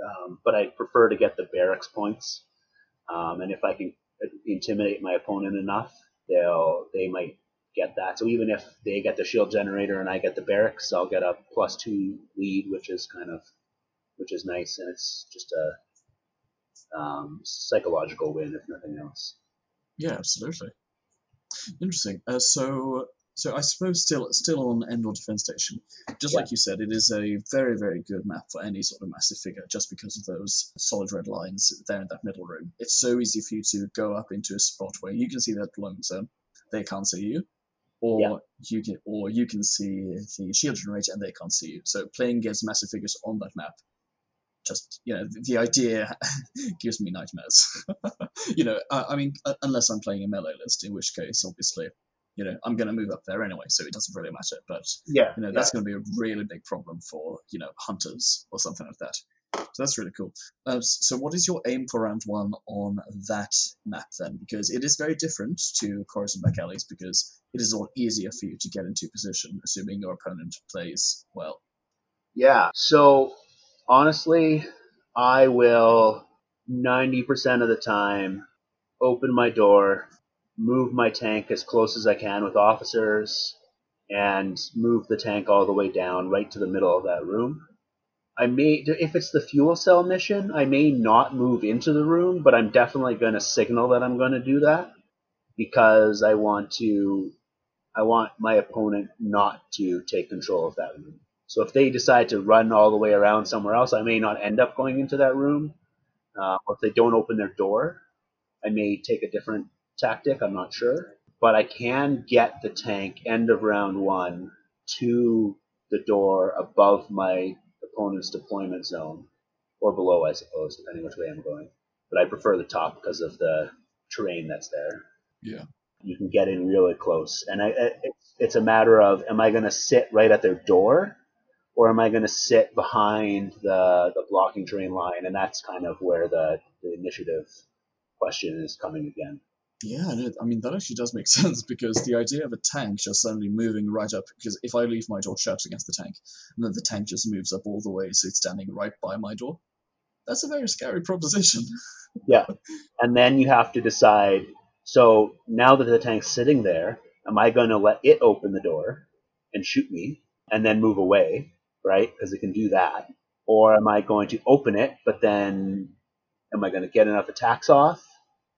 Um, but I prefer to get the barracks points, um, and if I can intimidate my opponent enough, they'll they might get that. So even if they get the shield generator and I get the barracks, I'll get a plus two lead, which is kind of which is nice, and it's just a um, psychological win if nothing else. Yeah, absolutely. Interesting. Uh, so, so I suppose still still on Endor Defense Station, just Yeah. like you said, it is a very very good map for any sort of massive figure, just because of those solid red lines there in that middle room. It's so easy for you to go up into a spot where you can see that deployment zone, they can't see you, or Yeah. you can or you can see the shield generator and they can't see you. So playing against massive figures on that map. Just you know, the, idea gives me nightmares. you know, I, I mean, unless I'm playing a melee list, in which case, obviously, you know, I'm going to move up there anyway, so it doesn't really matter. But Yeah, you know, that's going to be a really big problem for you know hunters or something like that. So that's really cool. Uh, so, what is your aim for round one on that map then? Because it is very different to Coruscant Back Alleys because it is a lot easier for you to get into position, assuming your opponent plays well. Yeah. So honestly, I will 90% of the time open my door, move my tank as close as I can with officers, and move the tank all the way down right to the middle of that room. I may, if it's the fuel cell mission, I may not move into the room, but I'm definitely going to signal that I'm going to do that because I want to, I want my opponent not to take control of that room. So if they decide to run all the way around somewhere else, I may not end up going into that room. Uh, or if they don't open their door, I may take a different tactic. I'm not sure. But I can get the tank end of round one to the door above my opponent's deployment zone, or below, I suppose, depending which way I'm going. But I prefer the top because of the terrain that's there. Yeah. You can get in really close, and I, it's a matter of am I going to sit right at their door, or am I going to sit behind the the blocking terrain line? And that's kind of where the, the initiative question is coming again. Yeah, I mean that actually does make sense because the idea of a tank just suddenly moving right up because if I leave my door shut against the tank and then the tank just moves up all the way so it's standing right by my door, that's a very scary proposition. Yeah, and then you have to decide. So now that the tank's sitting there, am I going to let it open the door and shoot me, and then move away, right? Because it can do that. Or am I going to open it, but then am I going to get enough attacks off,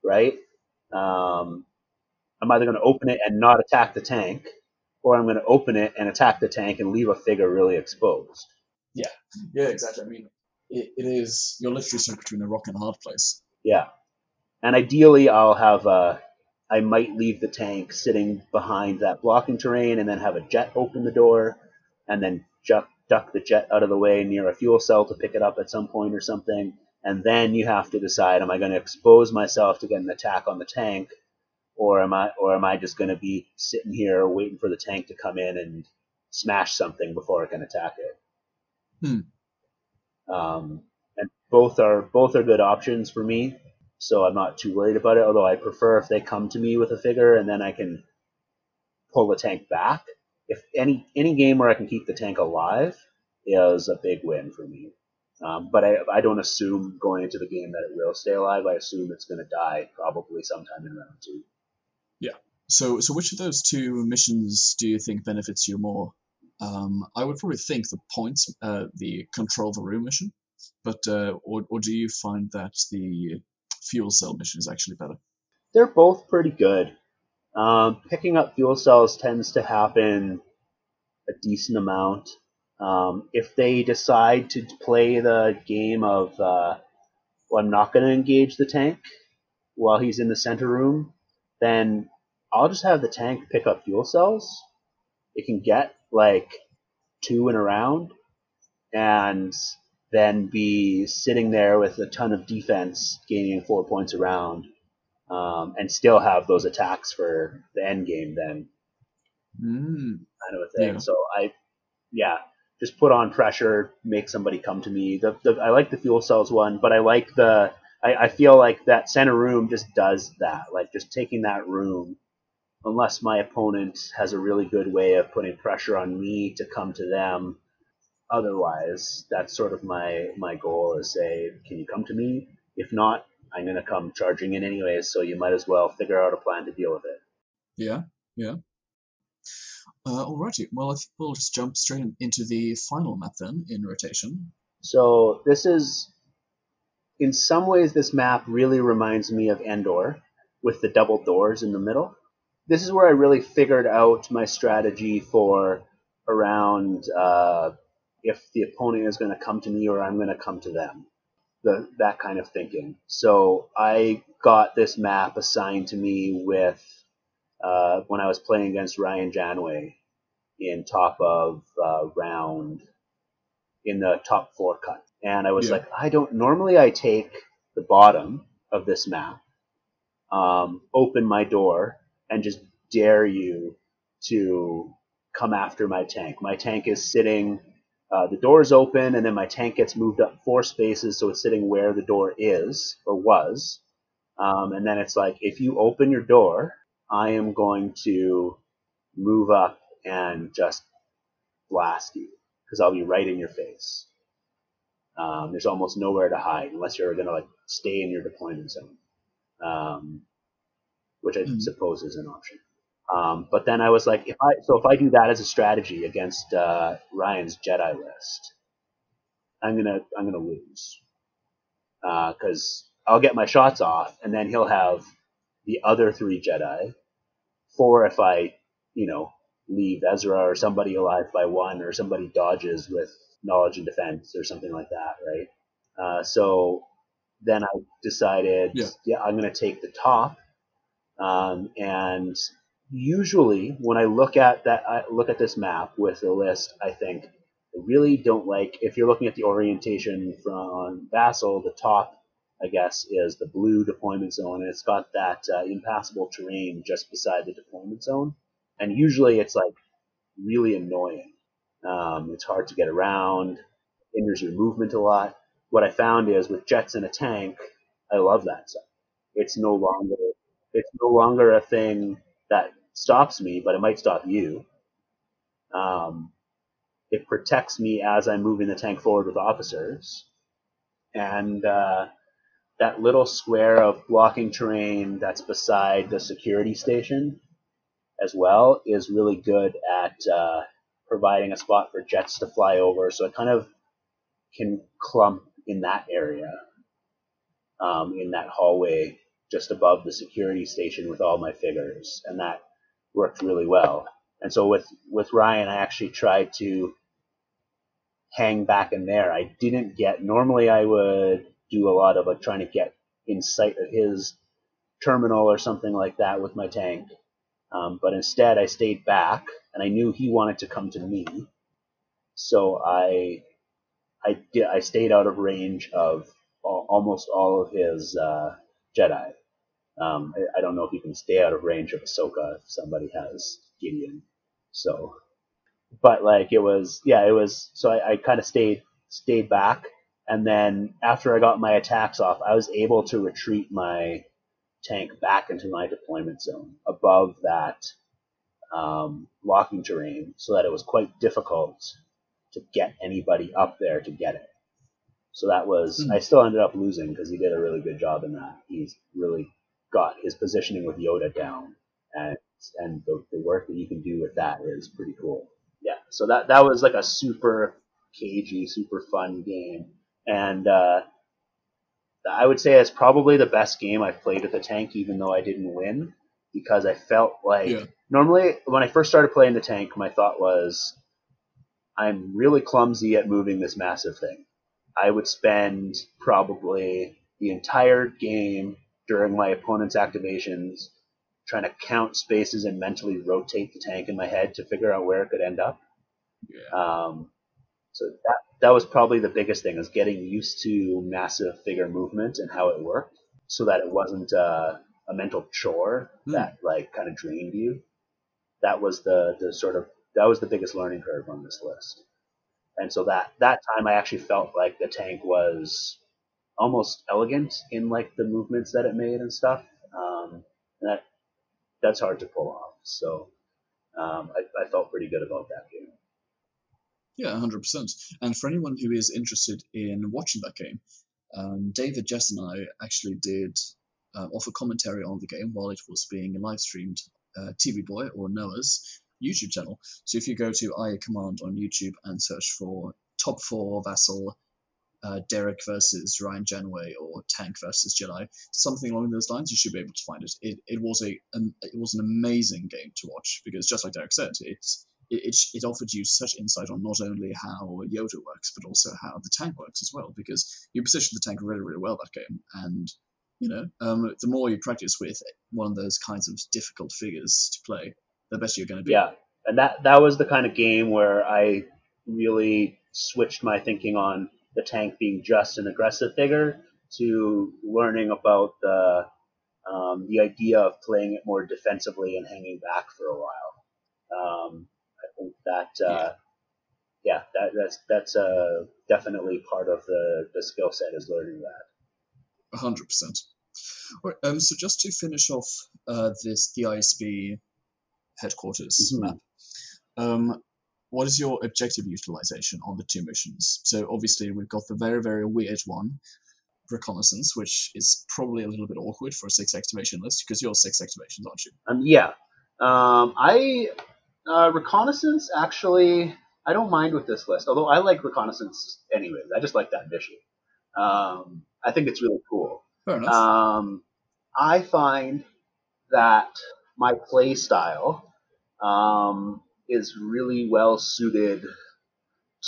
right? Um, I'm either going to open it and not attack the tank, or I'm going to open it and attack the tank and leave a figure really exposed. Yeah, yeah, exactly. I mean, it, it is you're literally stuck between a rock and a hard place. Yeah. And ideally, I'll have uh, I might leave the tank sitting behind that blocking terrain, and then have a jet open the door, and then duck, duck the jet out of the way near a fuel cell to pick it up at some point or something. And then you have to decide: Am I going to expose myself to get an attack on the tank, or am I, or am I just going to be sitting here waiting for the tank to come in and smash something before it can attack it? Um, and both are both are good options for me, so I'm not too worried about it. Although I prefer if they come to me with a figure and then I can pull the tank back. If any any game where I can keep the tank alive is a big win for me. Um, but I, I don't assume going into the game that it will stay alive. I assume it's going to die probably sometime in round two. Yeah. So, so which of those two missions do you think benefits you more? Um, I would probably think the points, uh, the control the room mission, but uh, or or do you find that the fuel cell mission is actually better? they're both pretty good. Um, picking up fuel cells tends to happen a decent amount. Um, if they decide to play the game of, uh, well, I'm not going to engage the tank while he's in the center room, then I'll just have the tank pick up fuel cells. It can get like two in a round and then be sitting there with a ton of defense, gaining four points a round um, and still have those attacks for the end game then Mm, kind of a thing. Yeah. So I, yeah, just put on pressure, make somebody come to me. The, the I like the fuel cells one, but I like the I, I feel like that center room just does that. Like just taking that room, unless my opponent has a really good way of putting pressure on me to come to them. Otherwise, that's sort of my my goal is say, can you come to me? If not, I'm going to come charging in anyways, so you might as well figure out a plan to deal with it. Yeah, yeah. Uh, alrighty, well, I think we'll just jump straight into the final map then in rotation. So this is, in some ways, this map really reminds me of Endor, with the double doors in the middle. This is where I really figured out my strategy for around uh, if the opponent is going to come to me or I'm going to come to them. The, that kind of thinking. So I got this map assigned to me with uh, when I was playing against Ryan Janway in top of uh, round in the top four cut, and I was Yeah. like, I don't normally I take the bottom of this map, um, open my door, and just dare you to come after my tank. My tank is sitting. Uh, the door is open, and then my tank gets moved up four spaces, so it's sitting where the door is or was. Um, and then it's like, if you open your door, I am going to move up and just blast you because I'll be right in your face. Um, there's almost nowhere to hide unless you're going to like stay in your deployment zone, um, which I Mhm. suppose is an option. Um, but then I was like, if I so if I do that as a strategy against uh, Ryan's Jedi list, I'm gonna I'm gonna lose because I'll get my shots off, and then he'll have the other three Jedi. Four if I you know leave Ezra or somebody alive by one, or somebody dodges with knowledge and defense or something like that, right? Uh, so then I decided, Yeah. I'm going to take the top, um, and usually when I look at that, I look at this map with the list, I think I really don't like. If you're looking at the orientation from Vassal, the top, I guess, is the blue deployment zone, and it's got that uh, impassable terrain just beside the deployment zone, and usually it's like really annoying. Um, it's hard to get around, hinders your movement a lot. What I found is with jets and a tank, I love that stuff. It's no longer it's no longer a thing that stops me, but it might stop you. Um, it protects me as I'm moving the tank forward with officers, and uh, that little square of blocking terrain that's beside the security station as well is really good at uh, providing a spot for jets to fly over. So it kind of can clump in that area, um, in that hallway just above the security station with all my figures, and that worked really well. And so with with Ryan, I actually tried to hang back in there. I didn't get. Normally, I would do a lot of like trying to get in sight of his terminal or something like that with my tank. Um, but instead, I stayed back, and I knew he wanted to come to me, so I I did I stayed out of range of al- almost all of his uh, Jedi. Um, I, I don't know if you can stay out of range of Ahsoka if somebody has Gideon. So, but like it was, yeah, it was. So I, I kind of stayed stayed back, and then after I got my attacks off, I was able to retreat my tank back into my deployment zone above that um, blocking terrain, so that it was quite difficult to get anybody up there to get it. So that was Hmm. I still ended up losing because he did a really good job in that. He's really got his positioning with Yoda down, and and the, the work that you can do with that is pretty cool. Yeah, so that that was like a super cagey, super fun game, and uh, I would say it's probably the best game I've played with the tank, even though I didn't win, because I felt like Yeah. normally when I first started playing the tank, my thought was, I'm really clumsy at moving this massive thing. I would spend probably the entire game during my opponent's activations trying to count spaces and mentally rotate the tank in my head to figure out where it could end up. Yeah. Um, so that that was probably the biggest thing is getting used to massive figure movement and how it worked, so that it wasn't uh, a mental chore Hmm. that like kind of drained you. That was the the sort of that was the biggest learning curve on this list. And so that that time I actually felt like the tank was almost elegant in like the movements that it made and stuff. Um, and that that's hard to pull off. So um, I, I felt pretty good about that game. Yeah, hundred percent. And for anyone who is interested in watching that game, um, David, Jess, and I actually did uh, offer commentary on the game while it was being live streamed. Uh, TV Boy or Noah's YouTube channel. So if you go to IA Command on YouTube and search for Top Four Vassal uh, Derek versus Ryan Janeway or Tank versus Jedi, something along those lines, you should be able to find it. It, it was a it was an amazing game to watch because just like Derek said, it's it, it, offered you such insight on not only how Yoda works, but also how the tank works as well, because you position the tank really, really well that game. And, you know, um, the more you practice with one of those kinds of difficult figures to play, the better you're going to be. Yeah, and that that was the kind of game where I really switched my thinking on the tank being just an aggressive figure to learning about the um, the idea of playing it more defensively and hanging back for a while. Um, think that uh, yeah. yeah, that, that's that's uh, definitely part of the, the skill set is learning that. hundred percent. Um, so just to finish off uh, this the ISB headquarters Mhm. map, um, what is your objective utilization on the two missions? So obviously we've got the very very weird one, reconnaissance, which is probably a little bit awkward for a six activation list because you're six activations, aren't you? Um, yeah, um, I uh, reconnaissance actually I don't mind with this list. Although I like reconnaissance anyways. I just like that mission. Um, I think it's really cool. Fair enough. Um, I find that my play style um, is really well suited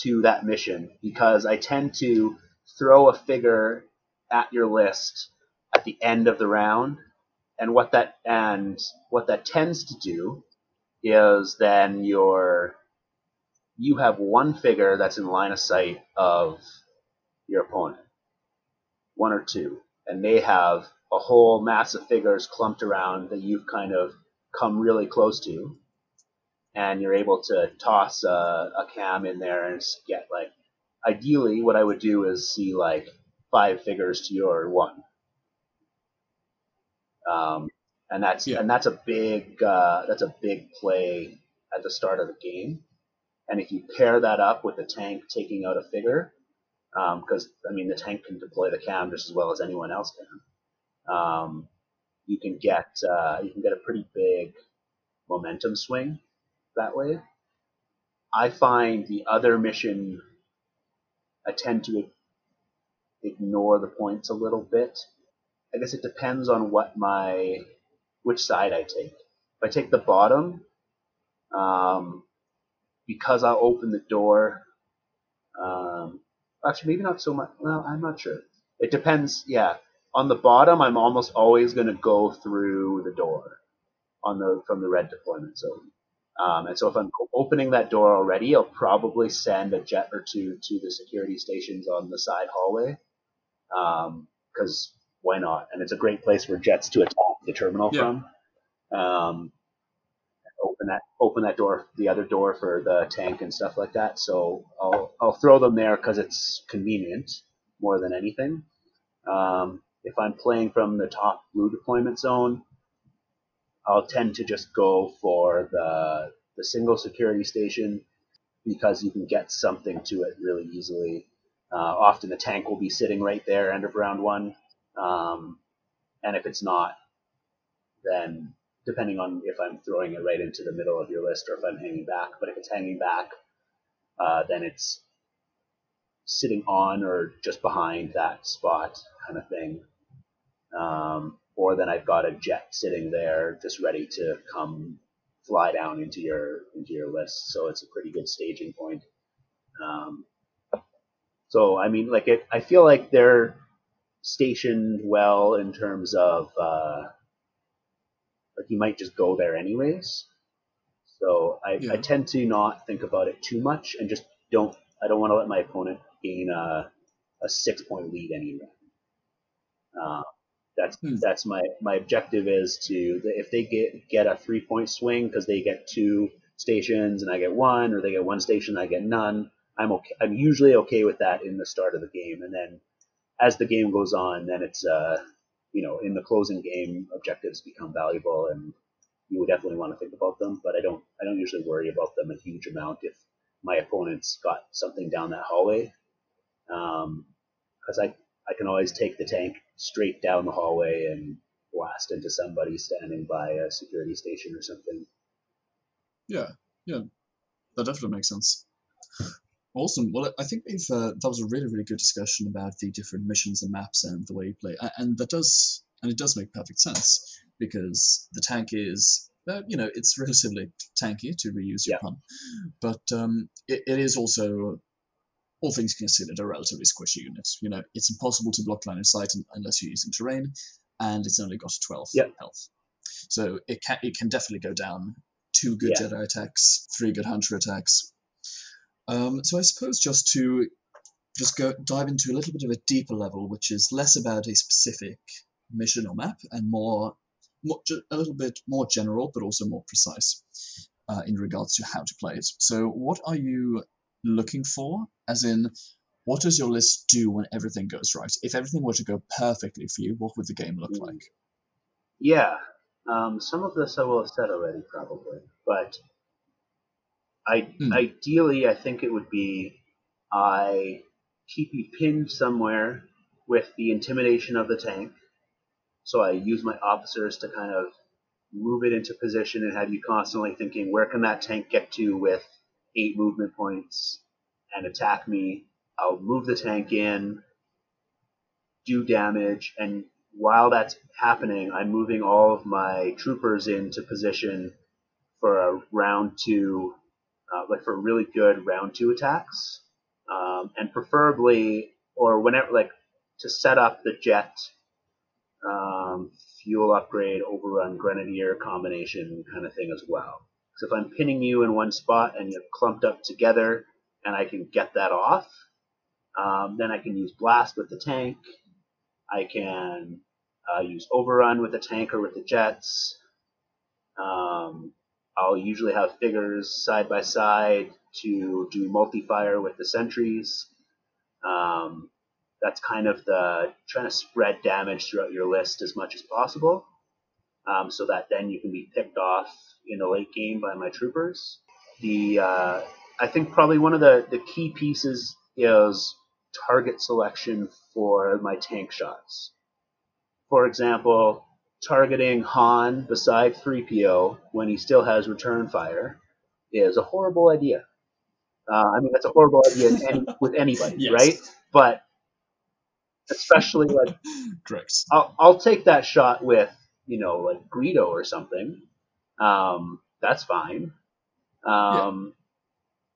to that mission because I tend to throw a figure at your list at the end of the round, and what that and what that tends to do is then your you have one figure that's in line of sight of your opponent, one or two, and they have a whole mass of figures clumped around that you've kind of come really close to, and you're able to toss a, a cam in there and get like. Ideally, what I would do is see like five figures to your one, um, and that's Yeah. and that's a big uh, that's a big play at the start of the game. And if you pair that up with the tank taking out a figure, because I mean the tank can deploy the cam just as well as anyone else can, um, you can get uh, you can get a pretty big momentum swing that way. I find the other mission I tend to ignore the points a little bit. I guess it depends on what my which side I take. If I take the bottom, um, because I'll open the door. Um, actually, maybe not so much. Well, I'm not sure. It depends. Yeah, on the bottom, I'm almost always going to go through the door on the from the red deployment zone. Um, and so if I'm opening that door already, I'll probably send a jet or two to the security stations on the side hallway. Because why not? And it's a great place for jets to attack the terminal Yeah. from. Um, open that open that door, the other door for the tank and stuff like that. So I'll I'll throw them there because it's convenient more than anything. Um, if I'm playing from the top blue deployment zone, I'll tend to just go for the the single security station because you can get something to it really easily. Uh, often the tank will be sitting right there, end of round one, um, and if it's not, then depending on if I'm throwing it right into the middle of your list or if I'm hanging back. But if it's hanging back, uh, then it's sitting on or just behind that spot kind of thing. Um, or then I've got a jet sitting there just ready to come fly down into your into your list. So it's a pretty good staging point. Um, so I mean, like it, I feel like they're stationed well in terms of uh, like you might just go there anyways. So I, Yeah. I tend to not think about it too much and just don't. I don't want to let my opponent gain a, a six point lead anyway. Uh, that's Hmm. that's my my objective is to if they get get a three point swing because they get two stations and I get one, or they get one station and I get none. I'm okay. I'm usually okay with that in the start of the game, and then as the game goes on, then it's uh you know in the closing game objectives become valuable and you would definitely want to think about them. But I don't I don't usually worry about them a huge amount if my opponent's got something down that hallway, because I I can always take the tank straight down the hallway and blast into somebody standing by a security station or something. Yeah, yeah, that definitely makes sense. Awesome. Well, I think we've uh, that was a really, really good discussion about the different missions and maps and the way you play, and that does and it does make perfect sense because the tank is, uh, you know, it's relatively tanky to reuse your Yeah. pun, but um, it, it is also, all things considered, a relatively squishy unit. You know, it's impossible to block line of sight unless you're using terrain, and it's only got 12 Yeah. health. So it can it can definitely go down. Two good Yeah. Jedi attacks, three good Hunter attacks. Um, so I suppose just to just go dive into a little bit of a deeper level, which is less about a specific mission or map and more, more a little bit more general, but also more precise uh, in regards to how to play it. So, what are you looking for? As in, what does your list do when everything goes right? If everything were to go perfectly for you, what would the game look Mm. like? Yeah, um, some of this I will have said already, probably, but I Hmm. ideally I think it would be I keep you pinned somewhere with the intimidation of the tank, so I use my officers to kind of move it into position and have you constantly thinking, where can that tank get to with eight movement points and attack me? I'll move the tank in, do damage, and while that's happening, I'm moving all of my troopers into position for a round two, uh, like for really good round two attacks, um, and preferably, or whenever, like to set up the jet um, fuel upgrade, overrun grenadier combination kind of thing as well. So if I'm pinning you in one spot and you're clumped up together, and I can get that off, um, then I can use blast with the tank. I can uh, use overrun with the tank or with the jets. Um, I'll usually have figures side by side to do multi-fire with the sentries. Um, that's kind of the trying to spread damage throughout your list as much as possible, um, so that then you can be picked off in the late game by my troopers. The uh, I think probably one of the, the key pieces is target selection for my tank shots. For example, targeting Han beside 3PO when he still has return fire is a horrible idea. Uh, I mean, that's a horrible idea in any, with anybody, Yes. right? But especially like Correct. I'll, I'll take that shot with you know like Greedo or something. Um, that's fine. Um,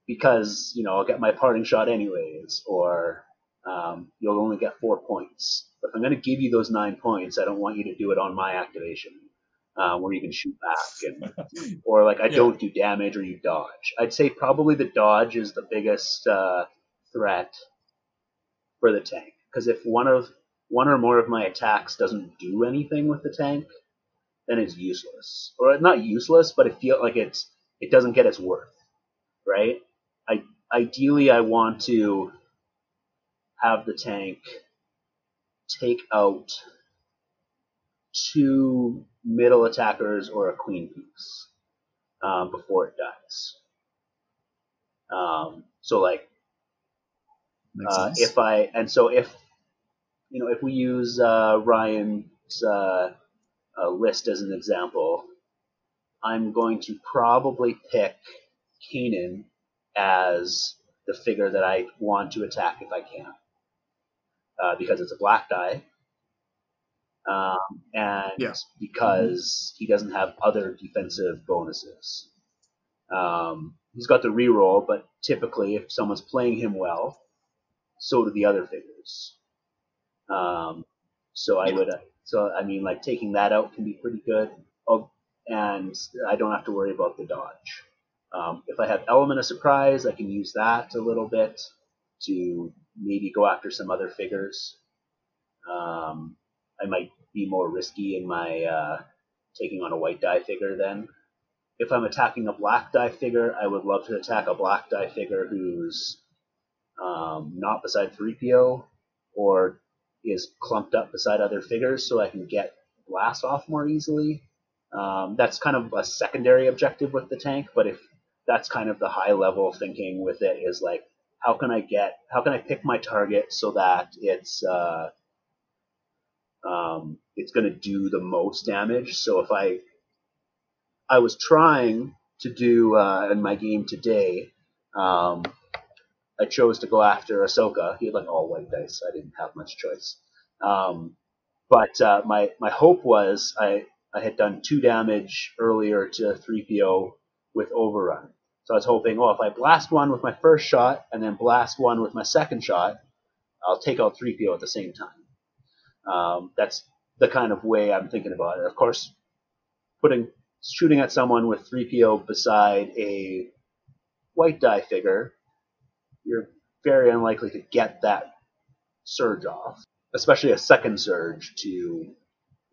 because you know I'll get my parting shot anyways, or um, you'll only get four points. But if I'm going to give you those nine points, I don't want you to do it on my activation, uh, where you can shoot back and or like I Yeah. don't do damage or you dodge. I'd say probably the dodge is the biggest uh, threat for the tank because if one of one or more of my attacks doesn't do anything with the tank, then it's useless. Or not useless, but it feels like it's it doesn't get its worth, right? I ideally I want to have the tank take out two middle attackers or a queen piece um, before it dies. Um, so like uh, if I and so if you know if we use uh, Ryan's uh, uh, list as an example, I'm going to probably pick Kanan as the figure that I want to attack if I can, uh, because it's a black die, um, and Yes. because he doesn't have other defensive bonuses. Um, he's got the reroll, but typically, if someone's playing him well, so do the other figures. Um, so I Yeah. would, so I mean, like taking that out can be pretty good. Oh, and I don't have to worry about the dodge. Um, if I have element of surprise, I can use that a little bit to maybe go after some other figures. Um, I might be more risky in my uh, taking on a white die figure then. If I'm attacking a black die figure, I would love to attack a black die figure who's um, not beside 3PO or is clumped up beside other figures so I can get blast off more easily. Um, that's kind of a secondary objective with the tank, but if that's kind of the high level thinking with it is like how can I get how can I pick my target so that it's uh, um, it's going to do the most damage. So if I I was trying to do uh, in my game today, um, I chose to go after Ahsoka. He had like all white dice. I didn't have much choice. Um, but uh, my my hope was I I had done two damage earlier to 3PO with overrun. So I was hoping, oh, if I blast one with my first shot and then blast one with my second shot, I'll take out 3PO at the same time. Um, that's the kind of way I'm thinking about it. Of course, putting shooting at someone with 3PO beside a white die figure, you're very unlikely to get that surge off, especially a second surge to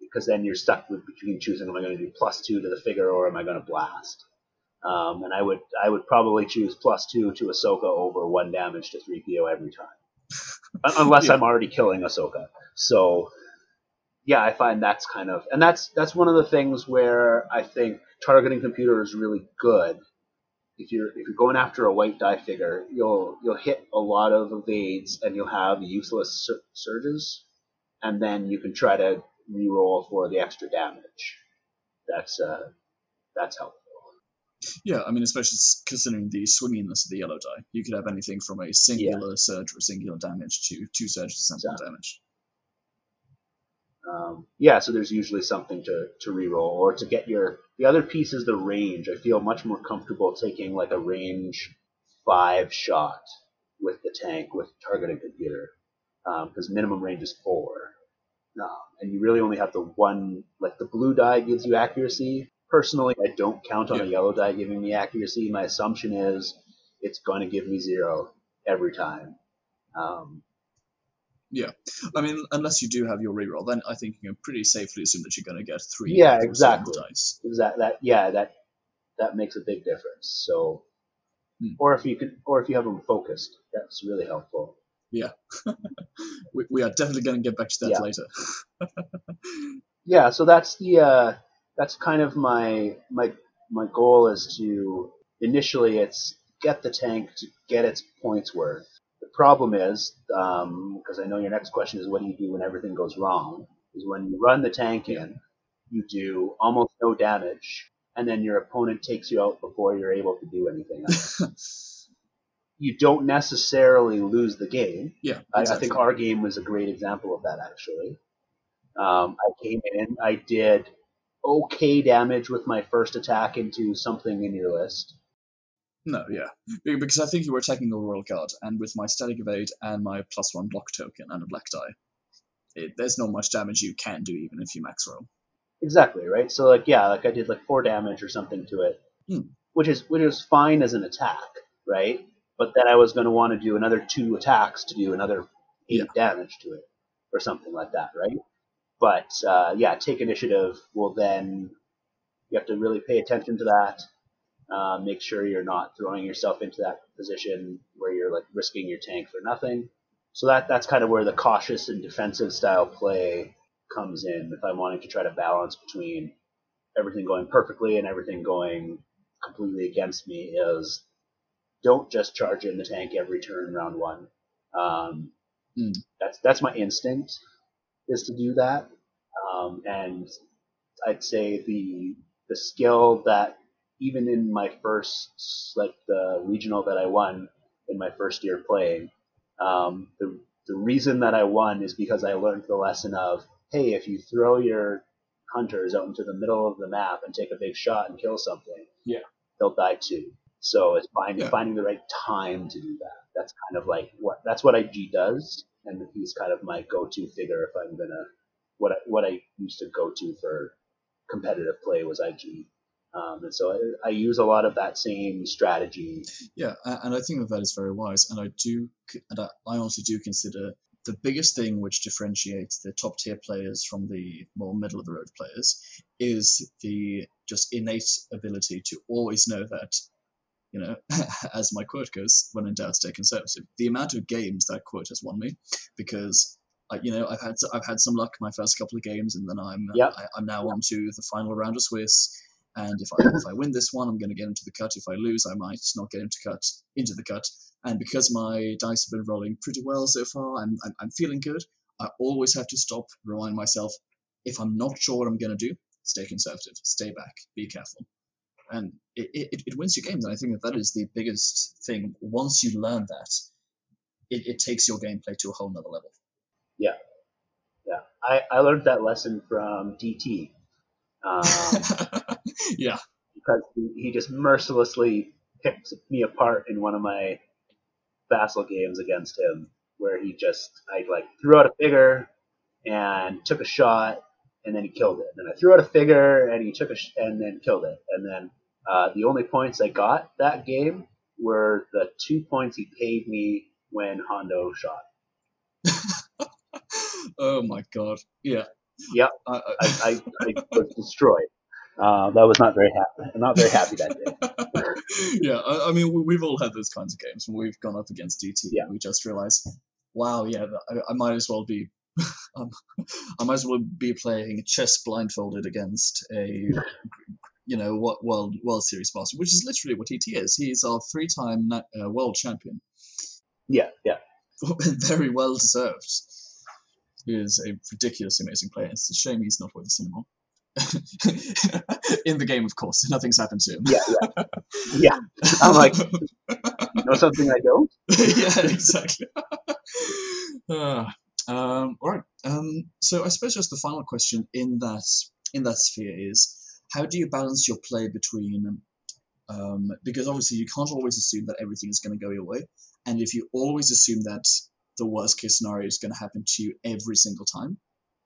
because then you're stuck with between choosing am I going to do plus two to the figure or am I going to blast. Um, and I would I would probably choose plus two to Ahsoka over one damage to 3PO every time, unless yeah. I'm already killing Ahsoka. So yeah, I find that's kind of and that's that's one of the things where I think targeting computer is really good. If you're if you're going after a white die figure, you'll you'll hit a lot of evades and you'll have useless sur- surges, and then you can try to re-roll for the extra damage. That's uh, that's helpful. Yeah, I mean, especially considering the swinginess of the yellow die, you could have anything from a singular yeah. surge or singular damage to two surges to sample exactly. damage. Um, yeah, so there's usually something to, to reroll or to get your. The other piece is the range. I feel much more comfortable taking like a range five shot with the tank with targeting computer because um, minimum range is four. Um, and you really only have the one, like the blue die gives you accuracy. Personally, I don't count on yeah. a yellow die giving me accuracy. My assumption is it's going to give me zero every time. Um, yeah, I mean, unless you do have your reroll, then I think you can pretty safely assume that you're going to get three. Yeah, exactly. Dice. Exactly. That yeah, that that makes a big difference. So, hmm. or if you can, or if you have them focused, that's really helpful. Yeah, we, we are definitely going to get back to that yeah. later. yeah, so that's the uh, that's kind of my my my goal is to initially it's get the tank to get its points worth. The problem is because um, I know your next question is what do you do when everything goes wrong? Is when you run the tank in, you do almost no damage, and then your opponent takes you out before you're able to do anything else. you don't necessarily lose the game. Yeah, exactly. I, I, think our game was a great example of that. Actually, um, I came in, I did okay damage with my first attack into something in your list. No, yeah, because I think you were attacking the royal guard, and with my static evade and my plus one block token and a black die, it, there's not much damage you can do even if you max roll. Exactly right. So like yeah, like I did like four damage or something to it, hmm. which is which is fine as an attack, right? but then I was going to want to do another two attacks to do another eight yeah. damage to it, or something like that, right? But uh, yeah, take initiative will then you have to really pay attention to that. Uh, make sure you're not throwing yourself into that position where you're like risking your tank for nothing. So that that's kind of where the cautious and defensive style play comes in. If I'm wanting to try to balance between everything going perfectly and everything going completely against me, is don't just charge in the tank every turn round one. Um, mm. That's that's my instinct is to do that, um, and I'd say the the skill that even in my first like the regional that I won in my first year playing, um, the the reason that I won is because I learned the lesson of hey, if you throw your hunters out into the middle of the map and take a big shot and kill something, yeah, they'll die too. So it's finding yeah. finding the right time to do that. That's kind of like what that's what IG does, and he's kind of my go-to figure if I'm gonna what I, what I used to go to for competitive play was IG. Um, and so I, I, use a lot of that same strategy. Yeah, and I think that that is very wise. And I do, and I, I honestly do consider the biggest thing which differentiates the top tier players from the more middle of the road players is the just innate ability to always know that you know, as my quote goes, when in doubt, stay conservative. The amount of games that quote has won me, because I, you know, I've had I've had some luck my first couple of games, and then I'm yep. I, am now on to the final round of Swiss, And if I if I win this one, I'm going to get into the cut. If I lose, I might not get into cut into the cut. And because my dice have been rolling pretty well so far, I'm I'm, I'm feeling good. I always have to stop, remind myself, if I'm not sure what I'm going to do, stay conservative, stay back, be careful. And it, it, it wins you games. And I think that that is the biggest thing. Once you learn that, it, it takes your gameplay to a whole nother level. Yeah, yeah. I, I learned that lesson from DT. Um, yeah. Because he, he just mercilessly picked me apart in one of my Vassal games against him, where he just I like threw out a figure and took a shot, and then he killed it. Then I threw out a figure and he took a sh- and then killed it. And then uh, the only points I got that game were the two points he paid me when Hondo shot. oh my god! Yeah. Yep. I, I, I, I was destroyed. Uh, that was not very happy. Not very happy that day. yeah, I, I, mean, we've all had those kinds of games when we've gone up against DT. Yeah. We just realize, wow, yeah, I, I might as well be, um, I might as well be playing chess blindfolded against a, you know, what world World Series master, which is literally what DT is. He's our three-time uh, world champion. Yeah, yeah. Very well deserved. He is a ridiculously amazing player. It's a shame he's not with us anymore. in the game, of course. Nothing's happened to him. Yeah, yeah, yeah. I'm like, you know something I don't. yeah, exactly. Uh, um, all right. Um, so I suppose just the final question in that in that sphere is, how do you balance your play between? Um, because obviously you can't always assume that everything is going to go your way, and if you always assume that the worst case scenario is going to happen to you every single time,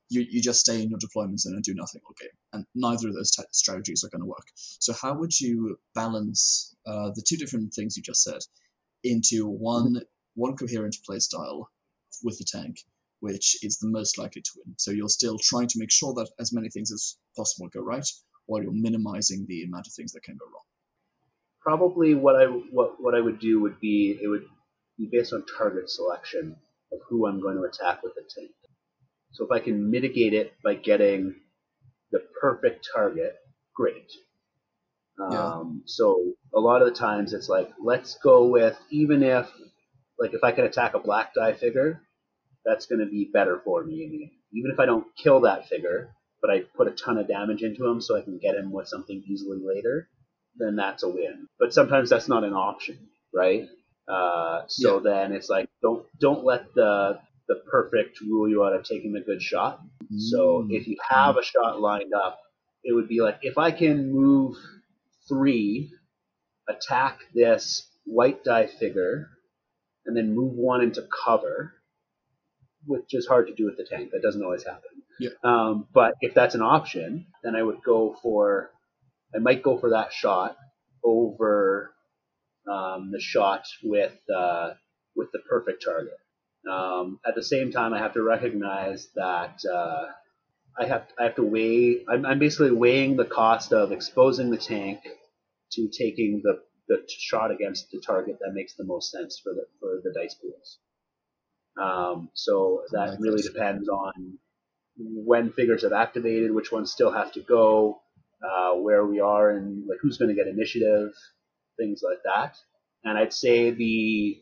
you, you just stay in your deployment zone and do nothing all game. And neither of those t- strategies are going to work. So, how would you balance uh, the two different things you just said into one one coherent play style with the tank, which is the most likely to win? So, you're still trying to make sure that as many things as possible go right, while you're minimizing the amount of things that can go wrong. Probably what I what what I would do would be it would be based on target selection of who I'm going to attack with the tank. So if I can mitigate it by getting the perfect target, great. Yeah. Um, so a lot of the times it's like, let's go with even if, like, if I can attack a black die figure, that's going to be better for me. in the end. Even if I don't kill that figure, but I put a ton of damage into him so I can get him with something easily later, then that's a win. But sometimes that's not an option, right? Uh, so then it's like don't don't let the the perfect rule you out of taking the good shot. So Mm. if you have a shot lined up, it would be like if I can move three, attack this white die figure, and then move one into cover, which is hard to do with the tank. That doesn't always happen. Yeah. Um, but if that's an option, then I would go for, I might go for that shot over um, the shot with uh, with the perfect target. Um, at the same time, I have to recognize that uh, I have I have to weigh. I'm, I'm basically weighing the cost of exposing the tank to taking the, the shot against the target that makes the most sense for the for the dice pools. Um, so that Like really this. depends on when figures have activated, which ones still have to go, uh, where we are, and like who's going to get initiative, things like that. And I'd say the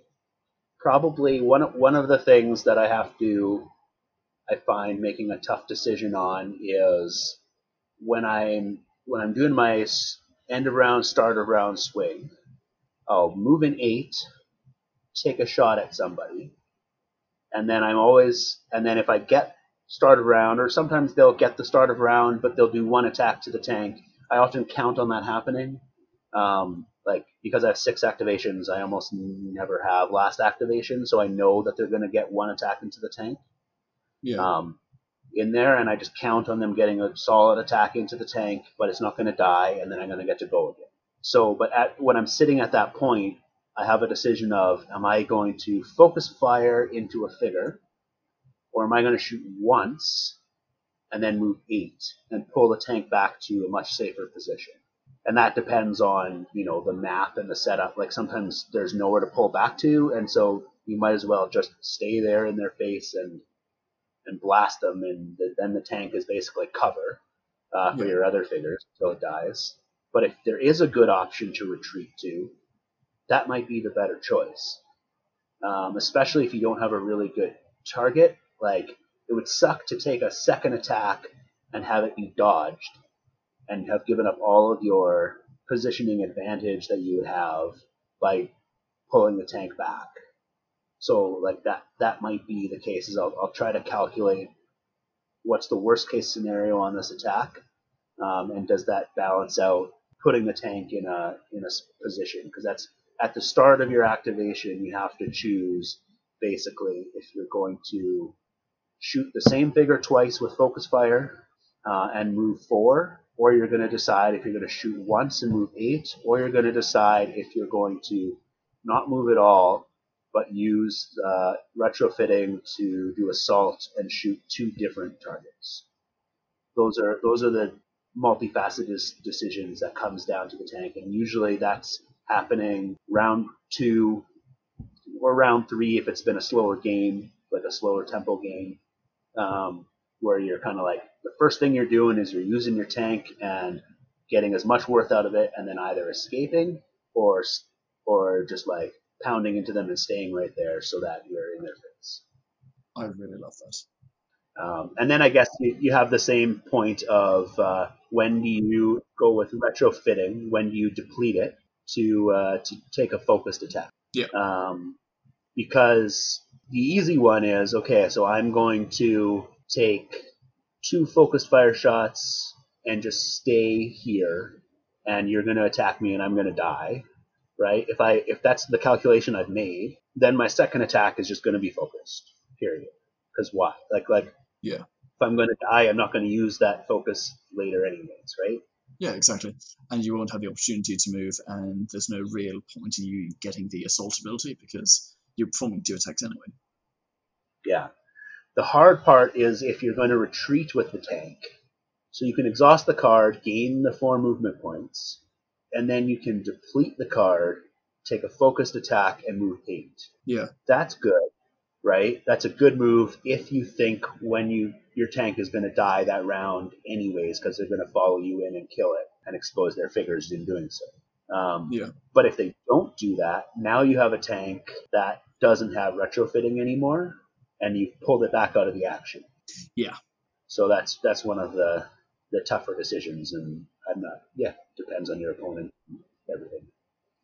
probably one one of the things that I have to I find making a tough decision on is when I'm when I'm doing my end of round, start of round swing. I'll move an eight, take a shot at somebody, and then I'm always and then if I get start of round, or sometimes they'll get the start of round, but they'll do one attack to the tank. I often count on that happening. Um, like because I have six activations, I almost never have last activation, so I know that they're going to get one attack into the tank Yeah. um, in there, and I just count on them getting a solid attack into the tank, but it's not going to die, and then I'm going to get to go again. So, but at, when I'm sitting at that point, I have a decision of am I going to focus fire into a figure, or am I going to shoot once and then move eight and pull the tank back to a much safer position? And that depends on you know the map and the setup. Like sometimes there's nowhere to pull back to, and so you might as well just stay there in their face and and blast them, and the, then the tank is basically cover uh, for Yeah. your other figures until it dies. But if there is a good option to retreat to, that might be the better choice. Um, especially if you don't have a really good target. Like it would suck to take a second attack and have it be dodged and have given up all of your positioning advantage that you would have by pulling the tank back. So like that that might be the case. Is I'll, I'll try to calculate what's the worst case scenario on this attack, um, and does that balance out putting the tank in a in a position because that's at the start of your activation you have to choose basically if you're going to shoot the same figure twice with focus fire uh, and move four, or you're going to decide if you're going to shoot once and move eight, or you're going to decide if you're going to not move at all, but use uh, retrofitting to do assault and shoot two different targets. Those are those are the multifaceted decisions that comes down to the tank, and usually that's happening round two or round three if it's been a slower game, like a slower tempo game, um, where you're kind of like the first thing you're doing is you're using your tank and getting as much worth out of it, and then either escaping or or just like pounding into them and staying right there so that you're in their face. I really love that. Um, and then I guess you, you have the same point of uh, when do you go with retrofitting? When do you deplete it to uh, to take a focused attack? Yeah. Um, because the easy one is okay. So I'm going to take two focused fire shots and just stay here, and you're going to attack me, and I'm going to die right? If I if that's the calculation I've made, then my second attack is just going to be focused. Period. Because why? Like like yeah. If I'm going to die, I'm not going to use that focus later, anyways, right? Yeah, exactly. And you won't have the opportunity to move, and there's no real point in you getting the assault ability because you're performing two attacks anyway. Yeah. The hard part is if you're going to retreat with the tank. So you can exhaust the card, gain the four movement points, and then you can deplete the card, take a focused attack, and move eight. Yeah. That's good, right? That's a good move if you think when you your tank is going to die that round anyways because they're going to follow you in and kill it and expose their figures in doing so. Um, yeah. But if they don't do that, now you have a tank that doesn't have retrofitting anymore, and you've pulled it back out of the action. Yeah. So that's that's one of the the tougher decisions, and I'm not. Yeah, depends on your opponent. Everything.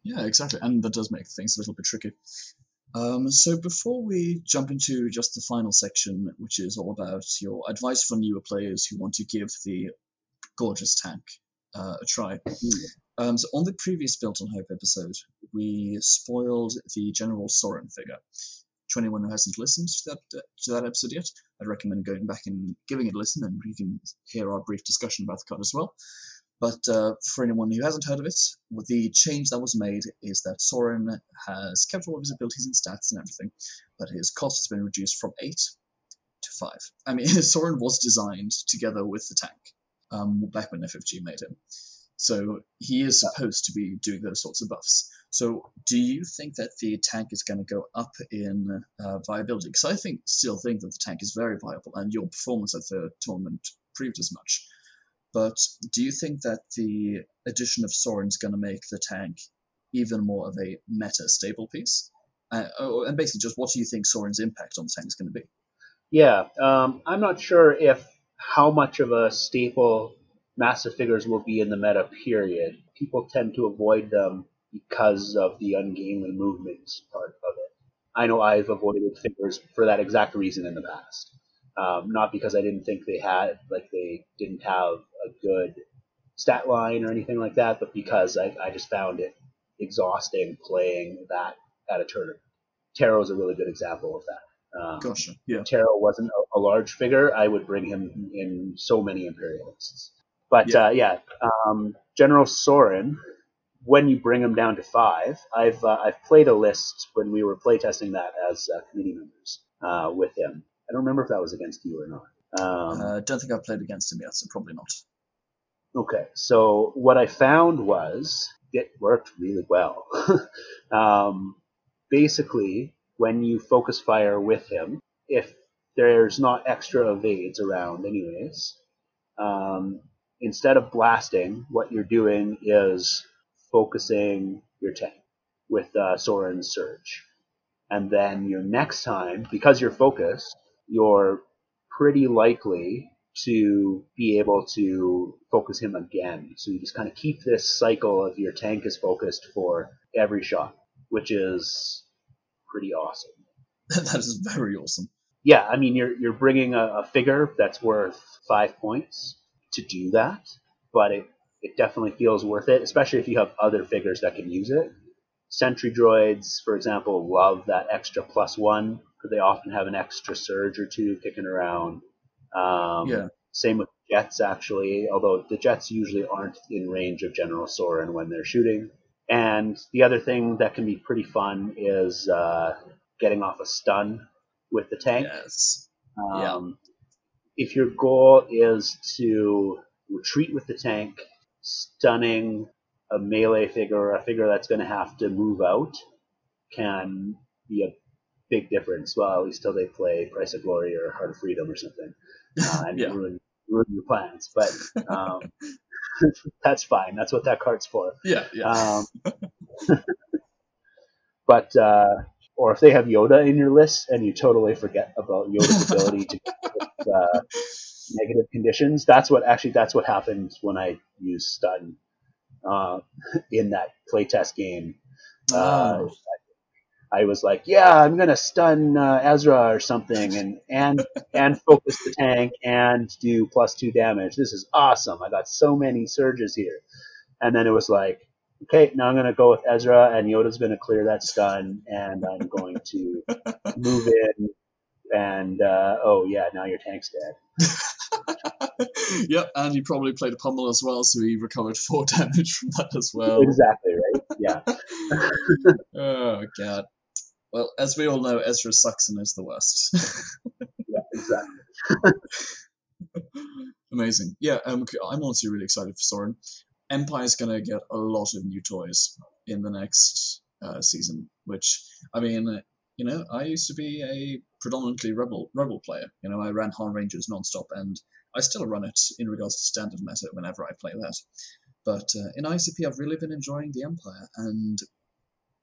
Yeah, exactly, and that does make things a little bit tricky. Um, so before we jump into just the final section, which is all about your advice for newer players who want to give the gorgeous tank uh, a try. Um, so on the previous Built on Hope episode, we spoiled the General Sorin figure. To anyone who hasn't listened to that to that episode yet, I'd recommend going back and giving it a listen, and you can hear our brief discussion about the card as well. But uh, for anyone who hasn't heard of it, the change that was made is that Sorin has kept all of his abilities and stats and everything, but his cost has been reduced from 8 to 5. I mean, Sorin was designed together with the tank um, back when FFG made him. So he is supposed to be doing those sorts of buffs. So do you think that the tank is going to go up in uh, viability? Because I think still think that the tank is very viable, and your performance at the tournament proved as much. But do you think that the addition of Sorin is going to make the tank even more of a meta stable piece? Uh, oh, and basically, just what do you think Sorin's impact on the tank is going to be? Yeah, um, I'm not sure if how much of a staple massive figures will be in the meta period. People tend to avoid them because of the ungainly movement part of it. I know I've avoided figures for that exact reason in the past. Um, not because I didn't think they had, like they didn't have a good stat line or anything like that, but because I, I just found it exhausting playing that at a tournament. Terro is a really good example of that. Um, gotcha. Yeah. Terro wasn't a, a, large figure. I would bring him in so many imperialists. But yeah, uh, yeah um, General Sorin, when you bring him down to five, I've uh, I've played a list when we were playtesting that as uh, committee members uh, with him. I don't remember if that was against you or not. Um, uh, don't think I've played against him yet, so probably not. Okay, so what I found was it worked really well. um, basically, when you focus fire with him, if there's not extra evades around, anyways, um, instead of blasting, what you're doing is focusing your tank with uh, Sorin's Surge. And then your next time, because you're focused, you're pretty likely to be able to focus him again. So you just kind of keep this cycle of your tank is focused for every shot, which is pretty awesome. that is very awesome. Yeah, I mean you're you're bringing a, a figure that's worth five points to do that, but it it definitely feels worth it, especially if you have other figures that can use it. Sentry droids, for example, love that extra plus one because they often have an extra surge or two kicking around. Um, Yeah. Same with jets, actually, although the jets usually aren't in range of General Sorin when they're shooting. And the other thing that can be pretty fun is uh, getting off a stun with the tank. Yes. Um, If your goal is to retreat with the tank, stunning a melee figure or a figure that's going to have to move out can be a big difference. Well, at least till they play Price of Glory or Heart of Freedom or something, uh, and Yeah. ruin ruin your plans. But um, that's fine. That's what that card's for. Yeah. Yeah. Um, but uh, or if they have Yoda in your list and you totally forget about Yoda's ability to with, uh, negative conditions, that's what actually that's what happened when I used stun uh, in that playtest game. Uh, Oh. I was like, yeah, I'm gonna stun uh, Ezra or something, and and and focus the tank and do plus two damage. This is awesome. I got so many surges here, and then it was like, okay, now I'm gonna go with Ezra, and Yoda's gonna clear that stun, and I'm going to move in, and uh, oh yeah, now your tank's dead. yep, and he probably played a pummel as well, so he recovered four damage from that as well. Exactly right. Yeah. Oh god. Well, as we all know, Ezra sucks and is the worst. Yeah. Exactly. Amazing. Yeah, um, I'm honestly really excited for Sorin. Empire's gonna get a lot of new toys in the next uh, season, which I mean, you know, I used to be a predominantly rebel rebel player. You know, I ran Han Rangers nonstop, and I still run it in regards to standard meta whenever I play that. But uh, in ICP, I've really been enjoying the Empire, and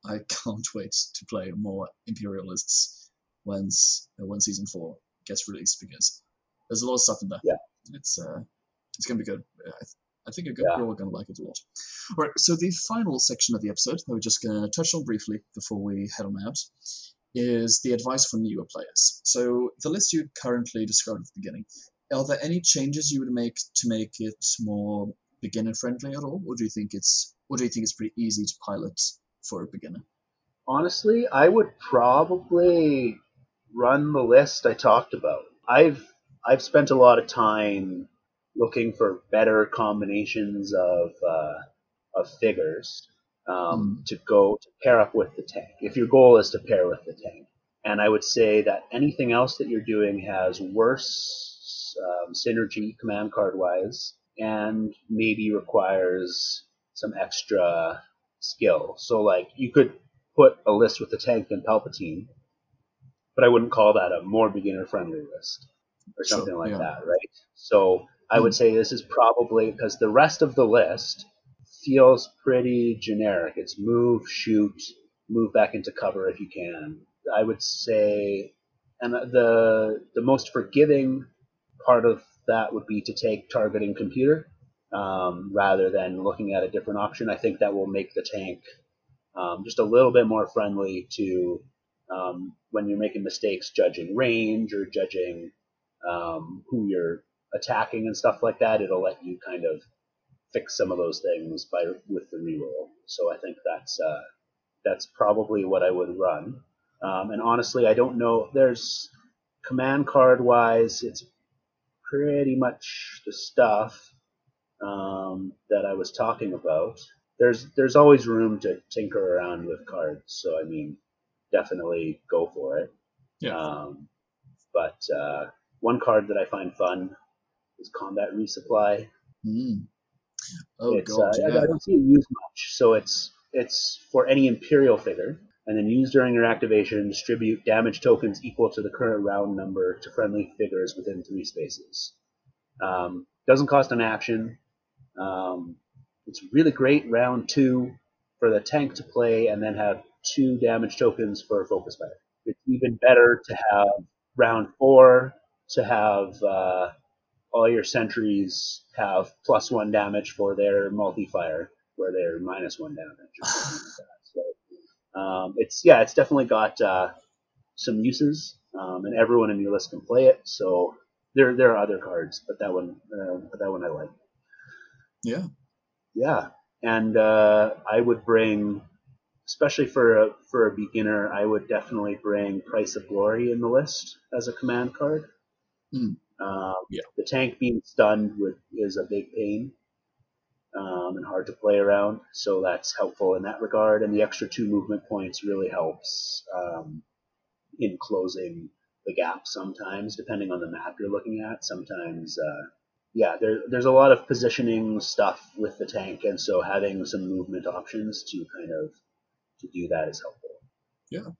I can't wait to play more Imperialists once uh, when season four gets released because there's a lot of stuff in there. Yeah. it's uh, it's gonna be good. I, think you're, Yeah. you're all gonna like it a lot. All right, so the final section of the episode that we're just gonna touch on briefly before we head on out is the advice for newer players. So the list you currently described at the beginning, are there any changes you would make to make it more beginner friendly at all, or do you think it's or do you think it's pretty easy to pilot for a beginner? Honestly, I would probably run the list I talked about. I've I've spent a lot of time looking for better combinations of uh, of figures um, to go to pair up with the tank. If your goal is to pair with the tank, and I would say that anything else that you're doing has worse um, synergy command card wise, and maybe requires some extra skill. So like you could put a list with the tank and Palpatine, but I wouldn't call that a more beginner friendly list or something like yeah. that, right? So I would say this is probably because the rest of the list feels pretty generic. It's move, shoot, move back into cover if you can. I would say, and the the most forgiving part of that would be to take targeting computer um, rather than looking at a different option. I think that will make the tank um, just a little bit more friendly to um, when you're making mistakes, judging range or judging um, who you're attacking and stuff like that. It'll let you kind of fix some of those things by with the reroll. So I think that's uh, that's probably what I would run. Um, and honestly, I don't know. There's command card wise, it's pretty much the stuff um, that I was talking about. There's there's always room to tinker around with cards, so I mean, definitely go for it. Yeah. Um, but uh, one card that I find fun is Combat Resupply. Mm. Oh it's, god, uh, I- yeah. I don't see it used much, so it's it's for any Imperial figure, and then use during your activation. Distribute damage tokens equal to the current round number to friendly figures within three spaces. Um, doesn't cost an action, Um, it's really great round two for the tank to play and then have two damage tokens for focus fire. It's even better to have round four to have uh, all your sentries have plus one damage for their multi-fire, where they're minus one damage. Or like that. So um, it's yeah, it's definitely got uh, some uses, um, and everyone in your list can play it. So there there are other cards, but that one uh, but that one I like. Yeah. Yeah, and uh, I would bring, especially for a for a beginner, I would definitely bring Price of Glory in the list as a command card. Hmm. Um, Yeah. The tank being stunned would, is a big pain um, and hard to play around, so that's helpful in that regard. And the extra two movement points really helps um, in closing the gap sometimes, depending on the map you're looking at. Sometimes, uh, yeah, there, there's a lot of positioning stuff with the tank, and so having some movement options to kind of to do that is helpful. Yeah,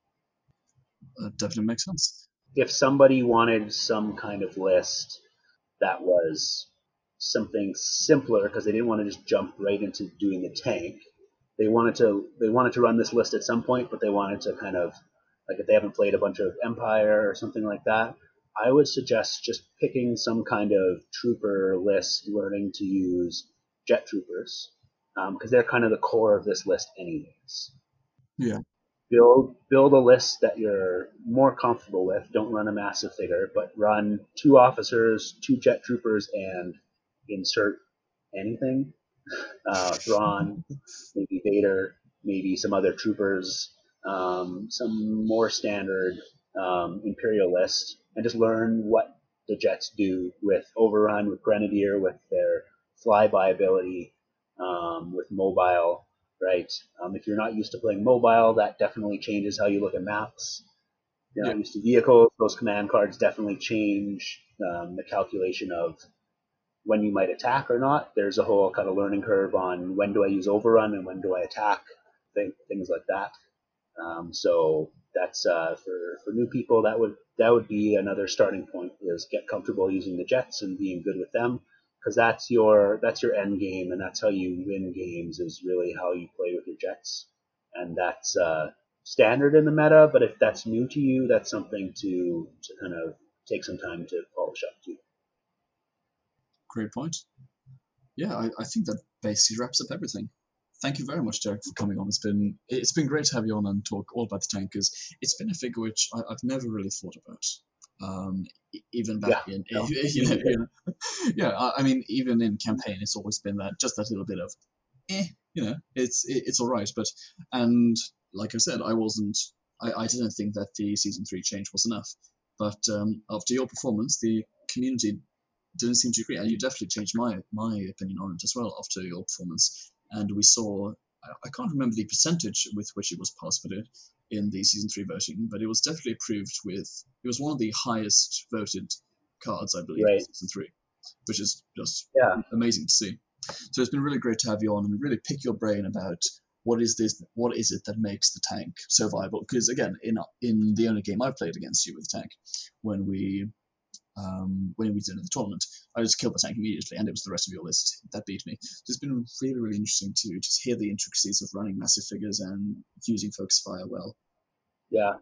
that definitely makes sense. If somebody wanted some kind of list that was something simpler because they didn't want to just jump right into doing the tank they wanted to they wanted to run this list at some point but they wanted to kind of like if they haven't played a bunch of empire or something like that i would suggest just picking some kind of trooper list learning to use jet troopers um, because they're kind of the core of this list anyways build build a list that you're more comfortable with. Don't run a massive figure, but run two officers, two jet troopers, and insert anything. Uh, Thrawn, maybe Vader, maybe some other troopers, um, some more standard um, Imperial list, and just learn what the jets do with Overrun, with Grenadier, with their flyby ability, um, with mobile right? Um, if you're not used to playing mobile, that definitely changes how you look at maps. If you're not Yeah. used to vehicles, those command cards definitely change um, the calculation of when you might attack or not. There's a whole kind of learning curve on when do I use overrun and when do I attack, thing, things like that. Um, so that's uh, for for new people. That would that would be another starting point is get comfortable using the jets and being good with them because that's your that's your end game and that's how you win games is really how you play with your jets and that's uh, standard in the meta but if that's new to you that's something to to kind of take some time to polish up to Great point. Yeah, I, I think that basically wraps up everything. Thank you very much, Derek, for coming on. It's been it's been great to have you on and talk all about the tank because it's been a figure which I, I've never really thought about. Um, even back in no. you know, you know, yeah, I, I mean, even in campaign, it's always been that just that little bit of, eh, you know, it's it, it's all right. But and like I said, I wasn't, I, I didn't think that the season three change was enough. But um, after your performance, the community didn't seem to agree, and you definitely changed my my opinion on it as well after your performance. And we saw, I, can't remember the percentage with which it was passed it in the season three voting, but it was definitely approved with. It was one of the highest voted cards, I believe, in season three, which is just Yeah. amazing to see. So it's been really great to have you on and really pick your brain about what is this, what is it that makes the tank so viable? Because again, in in the only game I played against you with the tank, when we um, when we did in the tournament, I just killed the tank immediately, and it was the rest of your list that beat me. So it's been really, really interesting to just hear the intricacies of running massive figures and using focus fire well. Yeah.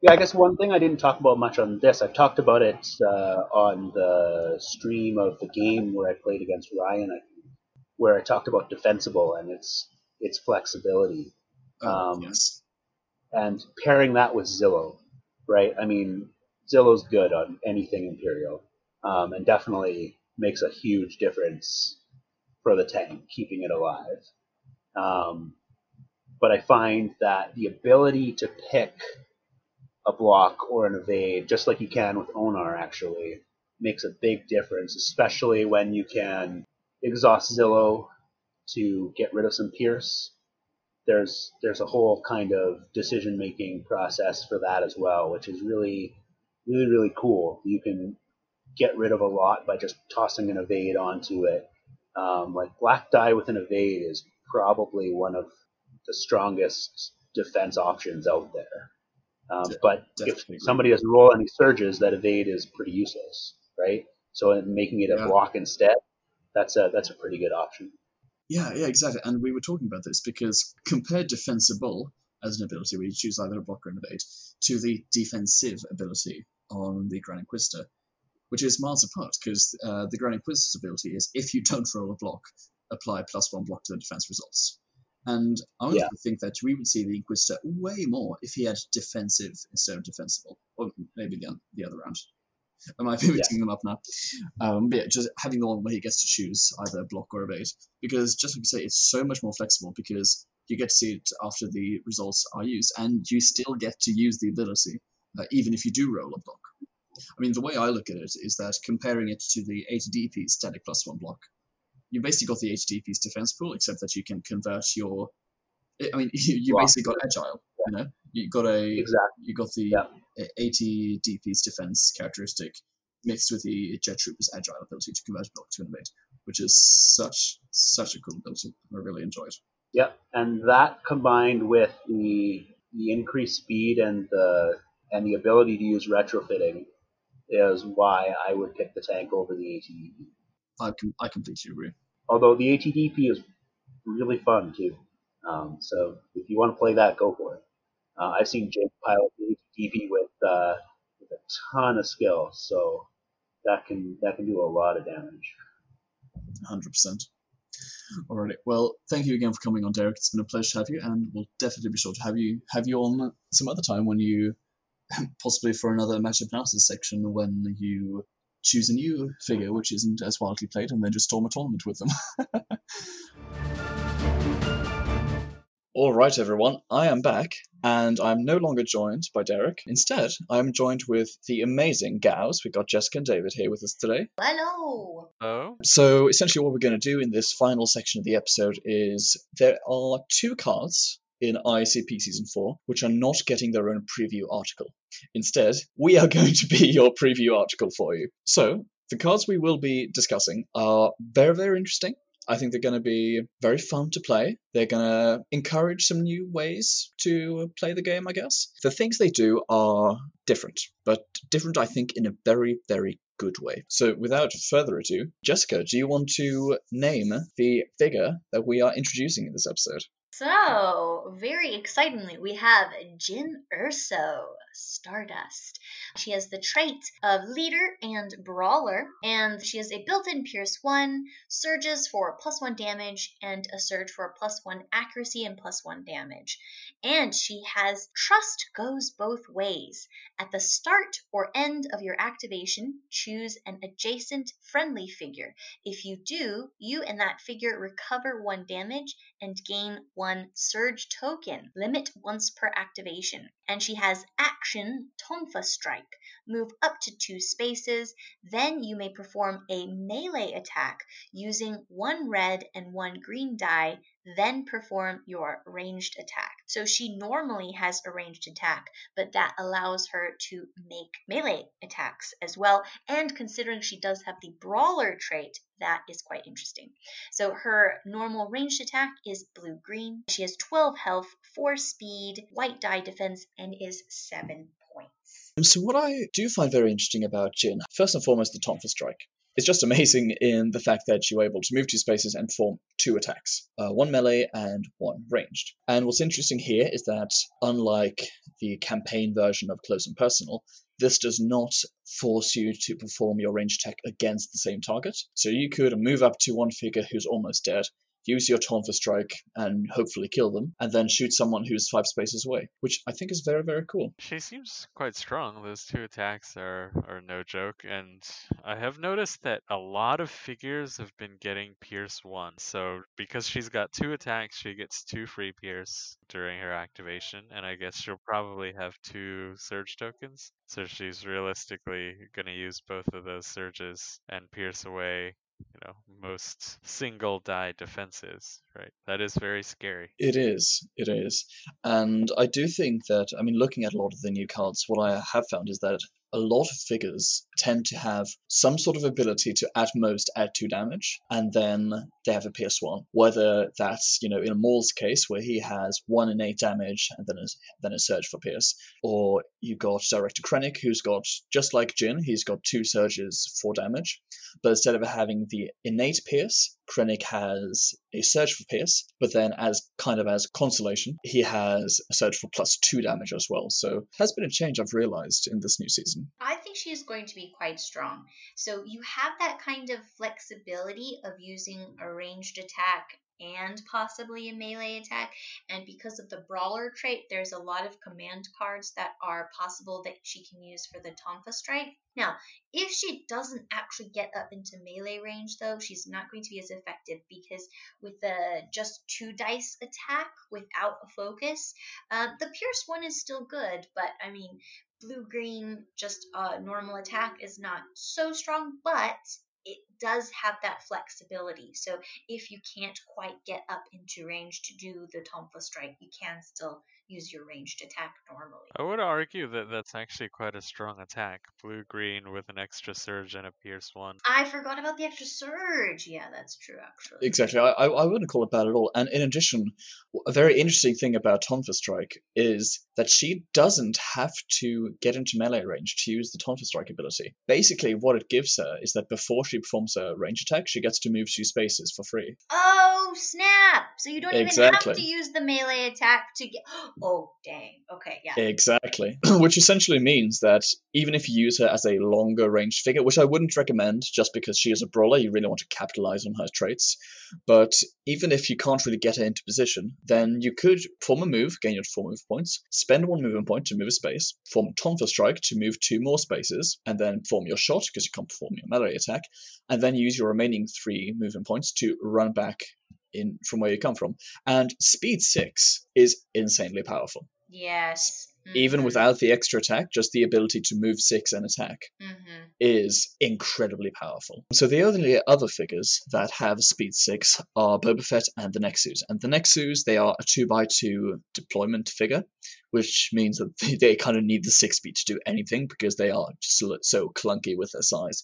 Yeah, I guess one thing I didn't talk about much on this, I've talked about it uh, on the stream of the game where I played against Ryan, where I talked about defensible and its its flexibility, Oh, Um, yes. and pairing that with Zillo, right? I mean, Zillo's good on anything Imperial, um, and definitely makes a huge difference for the tank, keeping it alive. Um, but I find that the ability to pick a block or an evade, just like you can with Onar, actually, makes a big difference, especially when you can exhaust Zillo to get rid of some Pierce. There's there's a whole kind of decision making process for that as well, which is really really really cool. You can get rid of a lot by just tossing an evade onto it. Um, like black die with an evade is probably one of the strongest defense options out there. Um, but definitely if somebody doesn't roll any surges, that evade is pretty useless, right? So in making it a Yeah. block instead that's a that's a pretty good option. Yeah, yeah, exactly. And we were talking about this because compare defensible as an ability where you choose either a block or an evade to the defensive ability on the Grand Inquisitor, which is miles apart because uh, the Grand Inquisitor's ability is if you don't roll a block, apply plus one block to the defense results. And I would Yeah. think that we would see the Inquisitor way more if he had defensive instead of defensible, or maybe the, the other round. I might be Yeah. mixing them up now. Um, but yeah, just having the one where he gets to choose either block or evade, because just like you say, it's so much more flexible because you get to see it after the results are used, and you still get to use the ability, uh, even if you do roll a block. I mean, the way I look at it is that comparing it to the ATDP static plus one block, you basically got the ATDP's defense pool, except that you can convert your. I mean, you, you basically got agile. You know, you got a Exactly. you got the Yeah. uh, ATDP's defense characteristic mixed with the Jet Trooper's agile ability to convert a block to an evade, which is such such a cool ability. I really enjoy it. Yep, and that combined with the the increased speed and the and the ability to use retrofitting is why I would pick the tank over the ATDP. I com- I completely agree. Although the ATDP is really fun too. Um, so if you want to play that, go for it. Uh, I've seen Jake pilot the ATDP with uh, with a ton of skill, so that can that can do a lot of damage. 100%. Alrighty. Well, thank you again for coming on, Derek. It's been a pleasure to have you, and we'll definitely be sure to have you have you on some other time when you possibly for another matchup analysis section when you choose a new figure which isn't as widely played and then just storm a tournament with them. All right, everyone, I am back, and I'm no longer joined by Derek. Instead, I'm joined with the amazing Gauss. We've got Jessica and David here with us today. Hello. Oh, So, essentially, what we're going to do in this final section of the episode is there are two cards in ICP Season 4 which are not getting their own preview article. Instead, we are going to be your preview article for you. So, the cards we will be discussing are very, very interesting. I think they're going to be very fun to play. They're going to encourage some new ways to play the game, I guess. The things they do are different, but different, I think, in a very, very good way. So, without further ado, Jessica, do you want to name the figure that we are introducing in this episode? So, very excitingly, we have Jyn Erso, Stardust. She has the trait of leader and brawler, and she has a built in Pierce 1, surges for plus 1 damage, and a surge for plus 1 accuracy and plus 1 damage. And she has Trust Goes Both Ways. At the start or end of your activation, choose an adjacent friendly figure. If you do, you and that figure recover 1 damage and gain one surge token, limit once per activation. And she has action Tonfa Strike. Move up to two spaces, then you may perform a melee attack using one red and one green die, then perform your ranged attack. So she normally has a ranged attack, but that allows her to make melee attacks as well. And considering she does have the brawler trait, that is quite interesting. So her normal ranged attack is blue green. She has 12 health, 4 speed, white die defense, and is 7 points. So, what I do find very interesting about Jyn, first and foremost, the Tonfa Strike. It's just amazing in the fact that you're able to move two spaces and perform two attacks uh, one melee and one ranged. And what's interesting here is that, unlike the campaign version of Close and Personal, this does not force you to perform your ranged attack against the same target. So you could move up to one figure who's almost dead, use your Tonfa Strike, and hopefully kill them, and then shoot someone who's five spaces away, which I think is very, very cool. she seems quite strong. Those two attacks are, are no joke, and I have noticed that a lot of figures have been getting Pierce 1. So, because she's got two attacks, she gets two free Pierce during her activation, and I guess she'll probably have two Surge tokens. So, she's realistically going to use both of those Surges and Pierce away. You know, most single die defenses, right? That is very scary. It is, it is. And I do think that, I mean, looking at a lot of the new cards, what I have found is that a lot of figures tend to have some sort of ability to at most add two damage, and then they have a Pierce 1. Whether that's, you know, in Maul's case, where he has one innate damage and then a, then a surge for Pierce, or you got Director Krennic, who's got, just like Jyn, he's got two surges for damage. But instead of having the innate Pierce, Krennic has a surge for Pierce, but then as kind of as consolation, he has a surge for plus two damage as well. So has been a change I've realized in this new season. I think she is going to be quite strong. So you have that kind of flexibility of using a ranged attack and possibly a melee attack. And because of the brawler trait, there's a lot of command cards that are possible that she can use for the Tonfa strike. Now, if she doesn't actually get up into melee range, though, she's not going to be as effective because with the just two dice attack without a focus, uh, the Pierce one is still good, but I mean, blue green just a normal attack is not so strong, but it does have that flexibility. So if you can't quite get up into range to do the Tonfa strike, you can still use your ranged attack normally. I would argue that that's actually quite a strong attack. Blue green with an extra surge and a pierce one. I forgot about the extra surge. Yeah, that's true, actually. Exactly. I, I I wouldn't call it bad at all. And in addition, a very interesting thing about Tonfa Strike is that she doesn't have to get into melee range to use the Tonfa Strike ability. Basically, what it gives her is that before she performs a range attack, she gets to move two spaces for free. Oh, snap! So you don't even have to use the melee attack to get. Oh, dang. Okay, yeah. Exactly. Which essentially means that even if you use her as a longer ranged figure, which I wouldn't recommend just because she is a brawler, you really want to capitalize on her traits. But even if you can't really get her into position, then you could form a move, gain your four move points, spend one movement point to move a space, form Tonfa Strike to move two more spaces, and then form your shot because you can't perform your melee attack, and then use your remaining three movement points to run back in from where you come from. And speed six is insanely powerful. Yes. Even Mhm. without the extra attack, just the ability to move six and attack Mhm. is incredibly powerful. So the only other figures that have speed 6 are Boba Fett and the Nexus. And the Nexus, they are a 2x2 deployment figure, which means that they, they kind of need the 6 speed to do anything because they are just so- so clunky with their size.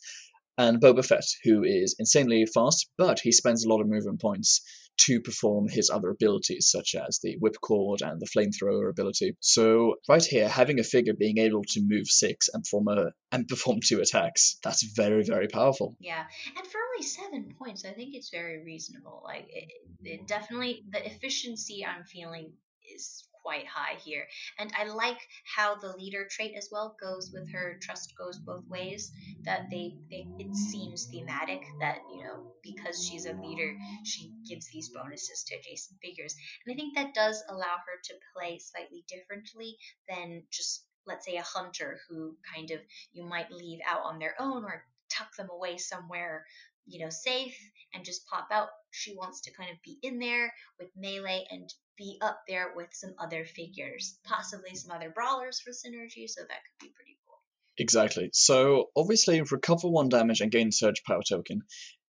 And Boba Fett, who is insanely fast, but he spends a lot of movement points to perform his other abilities, such as the whipcord and the flamethrower ability. So right here, having a figure being able to move six and perform a and perform two attacks, that's very, very powerful. Yeah, and for only seven points, I think it's very reasonable. Like, it, it definitely, the efficiency I'm feeling is quite high here. And I like how the leader trait as well goes with her trust goes both ways. That they, they it seems thematic that, you know, because she's a leader, she gives these bonuses to adjacent figures. And I think that does allow her to play slightly differently than just, let's say, a hunter who kind of you might leave out on their own or tuck them away somewhere you know safe and just pop out she wants to kind of be in there with melee and be up there with some other figures possibly some other brawlers for synergy so that could be pretty cool Exactly. So obviously, recover one damage and gain surge power token.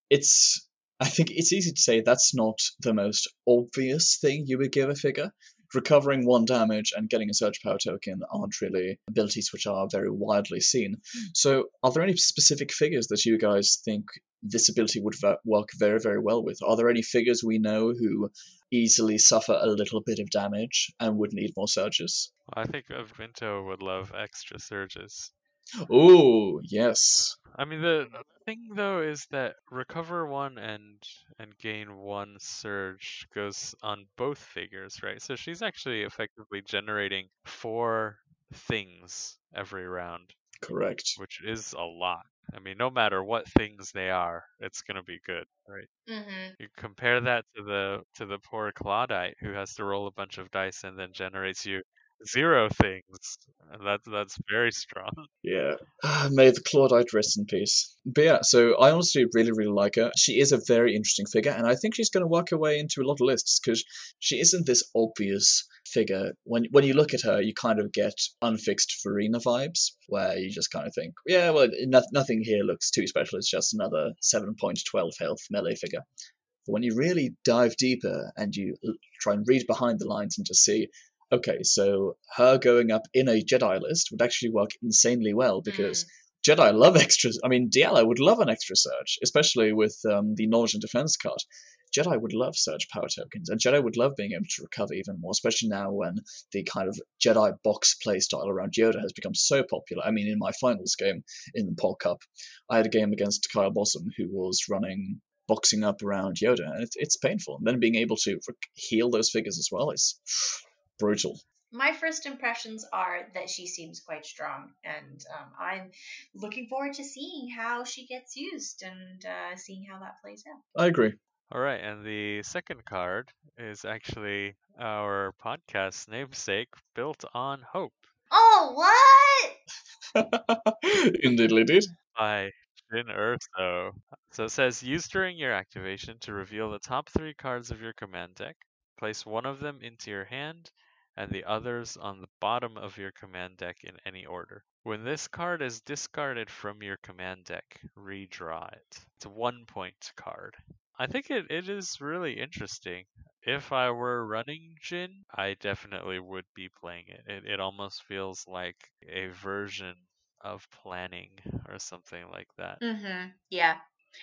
It's I think it's easy to say that's not the most obvious thing you would give a figure. Recovering one damage and getting a surge power token aren't really abilities which are very widely seen. So, are there any specific figures that you guys think this ability would work very, very well with? Are there any figures we know who easily suffer a little bit of damage and would need more surges? I think uh, Vinto would love extra surges. Oh, yes. I mean, the the thing though is that recover one and and gain one surge goes on both figures, right? So she's actually effectively generating four things every round, Correct. which is a lot. I mean, no matter what things they are, it's gonna be good, right? mm-hmm. You compare that to the to the poor Clawdite who has to roll a bunch of dice and then generates you zero things. That's that's very strong. Yeah. May the Clawdite rest in peace. But yeah, so I honestly really, really like her. She is a very interesting figure, and I think she's going to work her way into a lot of lists because she isn't this obvious figure. When when you look at her, you kind of get unfixed Farina vibes, where you just kind of think, yeah, well, no, nothing here looks too special. It's just another 7.12 health melee figure. But when you really dive deeper and you try and read behind the lines and just see, okay, so her going up in a Jedi list would actually work insanely well because Jedi love extras. I mean, Diala would love an extra surge, especially with um, the knowledge and defense card. Jedi would love Surge Power tokens, and Jedi would love being able to recover even more, especially now when the kind of Jedi box play style around Yoda has become so popular. I mean, in my finals game in the Pol Cup, I had a game against Kyle Bossum who was running boxing up around Yoda, and it's, it's painful. And then being able to heal those figures as well is brutal my first impressions are that she seems quite strong, and um, I'm looking forward to seeing how she gets used and uh, seeing how that plays out. I agree. All right, and the second card is actually our podcast namesake, built on hope. Oh, what? Indeedly did. By Jyn Erso. So it says, use during your activation to reveal the top three cards of your command deck. Place one of them into your hand and the others on the bottom of your command deck in any order. When this card is discarded from your command deck, redraw it. It's a one point card. I think it, it is really interesting. If I were running Jyn, I definitely would be playing it. It, it almost feels like a version of planning or something like that. Mm-hmm. Yeah.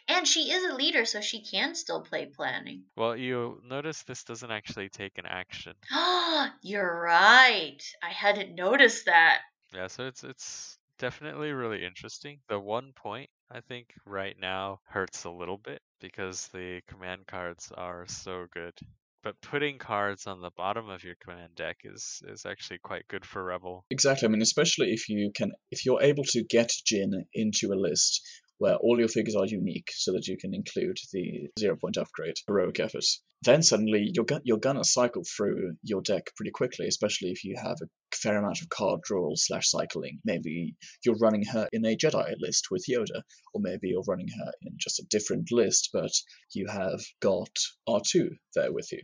And she is a leader, so she can still play planning. Well, you notice this doesn't actually take an action. Ah, you're right. I hadn't noticed that. Yeah, so it's it's definitely really interesting. The one point I think right now hurts a little bit because the command cards are so good. But putting cards on the bottom of your command deck is is actually quite good for Rebel. Exactly. I mean, especially if you can, if you're able to get Jyn into a list where all your figures are unique so that you can include the zero point upgrade heroic effort. Then suddenly you're, you're gonna cycle through your deck pretty quickly, especially if you have a fair amount of card draw slash cycling. Maybe you're running her in a Jedi list with Yoda, or maybe you're running her in just a different list, but you have got R2 there with you.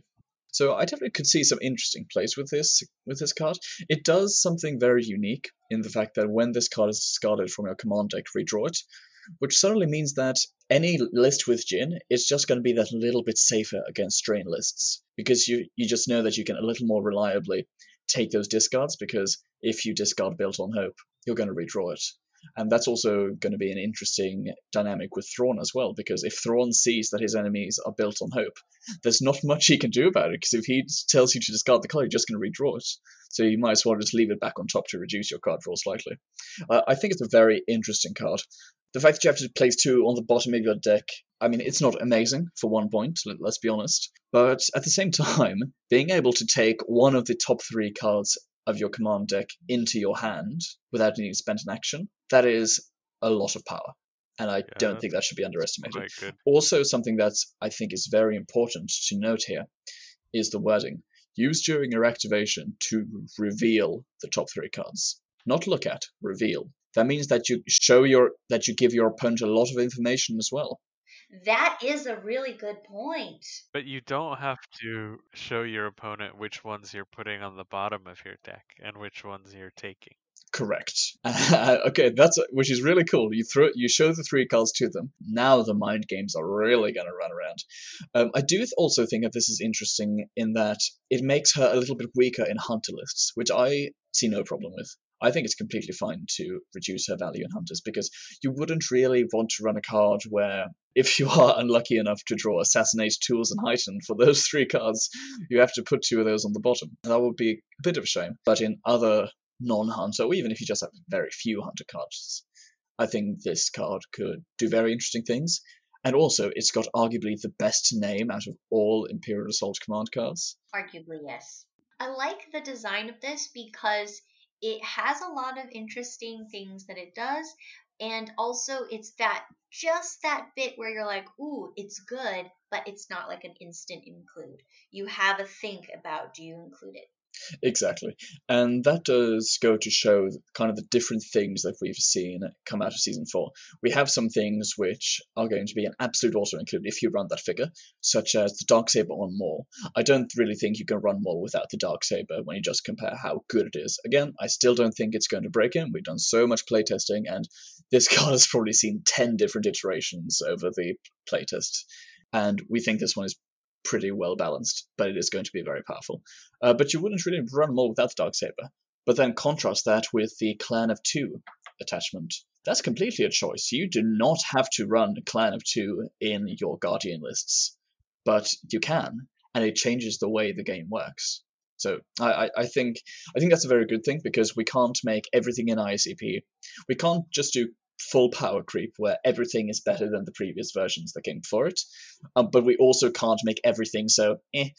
So I definitely could see some interesting plays with this with this card. It does something very unique in the fact that when this card is discarded from your command deck, redraw it which suddenly means that any list with Jyn is just going to be that little bit safer against strain lists because you you just know that you can a little more reliably take those discards because if you discard built on hope, you're going to redraw it. And that's also going to be an interesting dynamic with Thrawn as well, because if Thrawn sees that his enemies are built on hope, there's not much he can do about it, because if he tells you to discard the card, you're just going to redraw it. So you might as well just leave it back on top to reduce your card draw slightly. Uh, I think it's a very interesting card. The fact that you have to place two on the bottom of your deck, I mean, it's not amazing for one point, let's be honest. But at the same time, being able to take one of the top three cards of your command deck into your hand without needing to spend an action, that is a lot of power. And I yeah, don't think that should be underestimated. Also, something that I think is very important to note here is the wording. Use during your activation to reveal the top three cards. Not look at, reveal that means that you show your that you give your opponent a lot of information as well. That is a really good point. But you don't have to show your opponent which ones you're putting on the bottom of your deck and which ones you're taking. Correct. okay, that's which is really cool. You throw you show the three cards to them. Now the mind games are really going to run around. Um, I do also think that this is interesting in that it makes her a little bit weaker in hunter lists, which I see no problem with. I think it's completely fine to reduce her value in hunters because you wouldn't really want to run a card where, if you are unlucky enough to draw Assassinate, Tools, and Heighten for those three cards, you have to put two of those on the bottom. That would be a bit of a shame. But in other non hunter, or even if you just have very few hunter cards, I think this card could do very interesting things. And also, it's got arguably the best name out of all Imperial Assault command cards. Arguably, yes. I like the design of this because it has a lot of interesting things that it does and also it's that just that bit where you're like ooh it's good but it's not like an instant include. You have a think about do you include it Exactly. And that does go to show kind of the different things that we've seen come out of season four. We have some things which are going to be an absolute auto include if you run that figure, such as the Dark Saber on Maul. I don't really think you can run Maul without the Dark Saber when you just compare how good it is. Again, I still don't think it's going to break him. We've done so much playtesting, and this card has probably seen 10 different iterations over the playtest. And we think this one is pretty well balanced, but it is going to be very powerful. Uh, but you wouldn't really run Maul without the Dark Saber. But then contrast that with the Clan of Two attachment. That's completely a choice. You do not have to run Clan of Two in your Guardian lists. but you can, and it changes the way the game works. So I, I think I think that's a very good thing because we can't make everything in ICP. We can't just do full power creep where everything is better than the previous versions that came before it. Um, but we also can't make everything so eh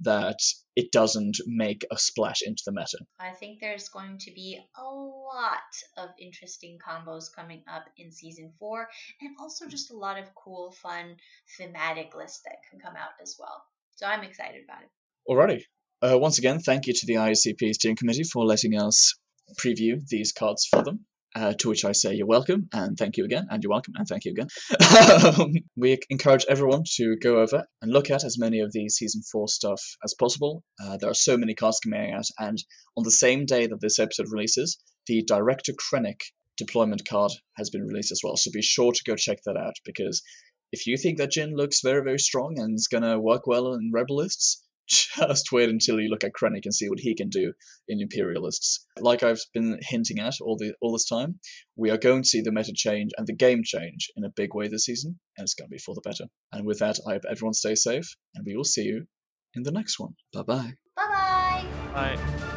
that it doesn't make a splash into the meta. I think there's going to be a lot of interesting combos coming up in season four, and also just a lot of cool, fun thematic lists that can come out as well. So I'm excited about it. Alrighty. Uh, once again, thank you to the ICP steering committee for letting us preview these cards for them. Uh, to which I say you're welcome and thank you again, and you're welcome and thank you again. um, we encourage everyone to go over and look at as many of these season four stuff as possible. Uh, there are so many cards coming out, and on the same day that this episode releases, the Director Krennic deployment card has been released as well. So be sure to go check that out because if you think that Jyn looks very, very strong and is gonna work well in Rebel lists, just wait until you look at Krennic and see what he can do in Imperialists. Like I've been hinting at all the all this time, we are going to see the meta change and the game change in a big way this season, and it's going to be for the better. And with that, I hope everyone stays safe, and we will see you in the next one. Bye bye. Bye bye. Bye.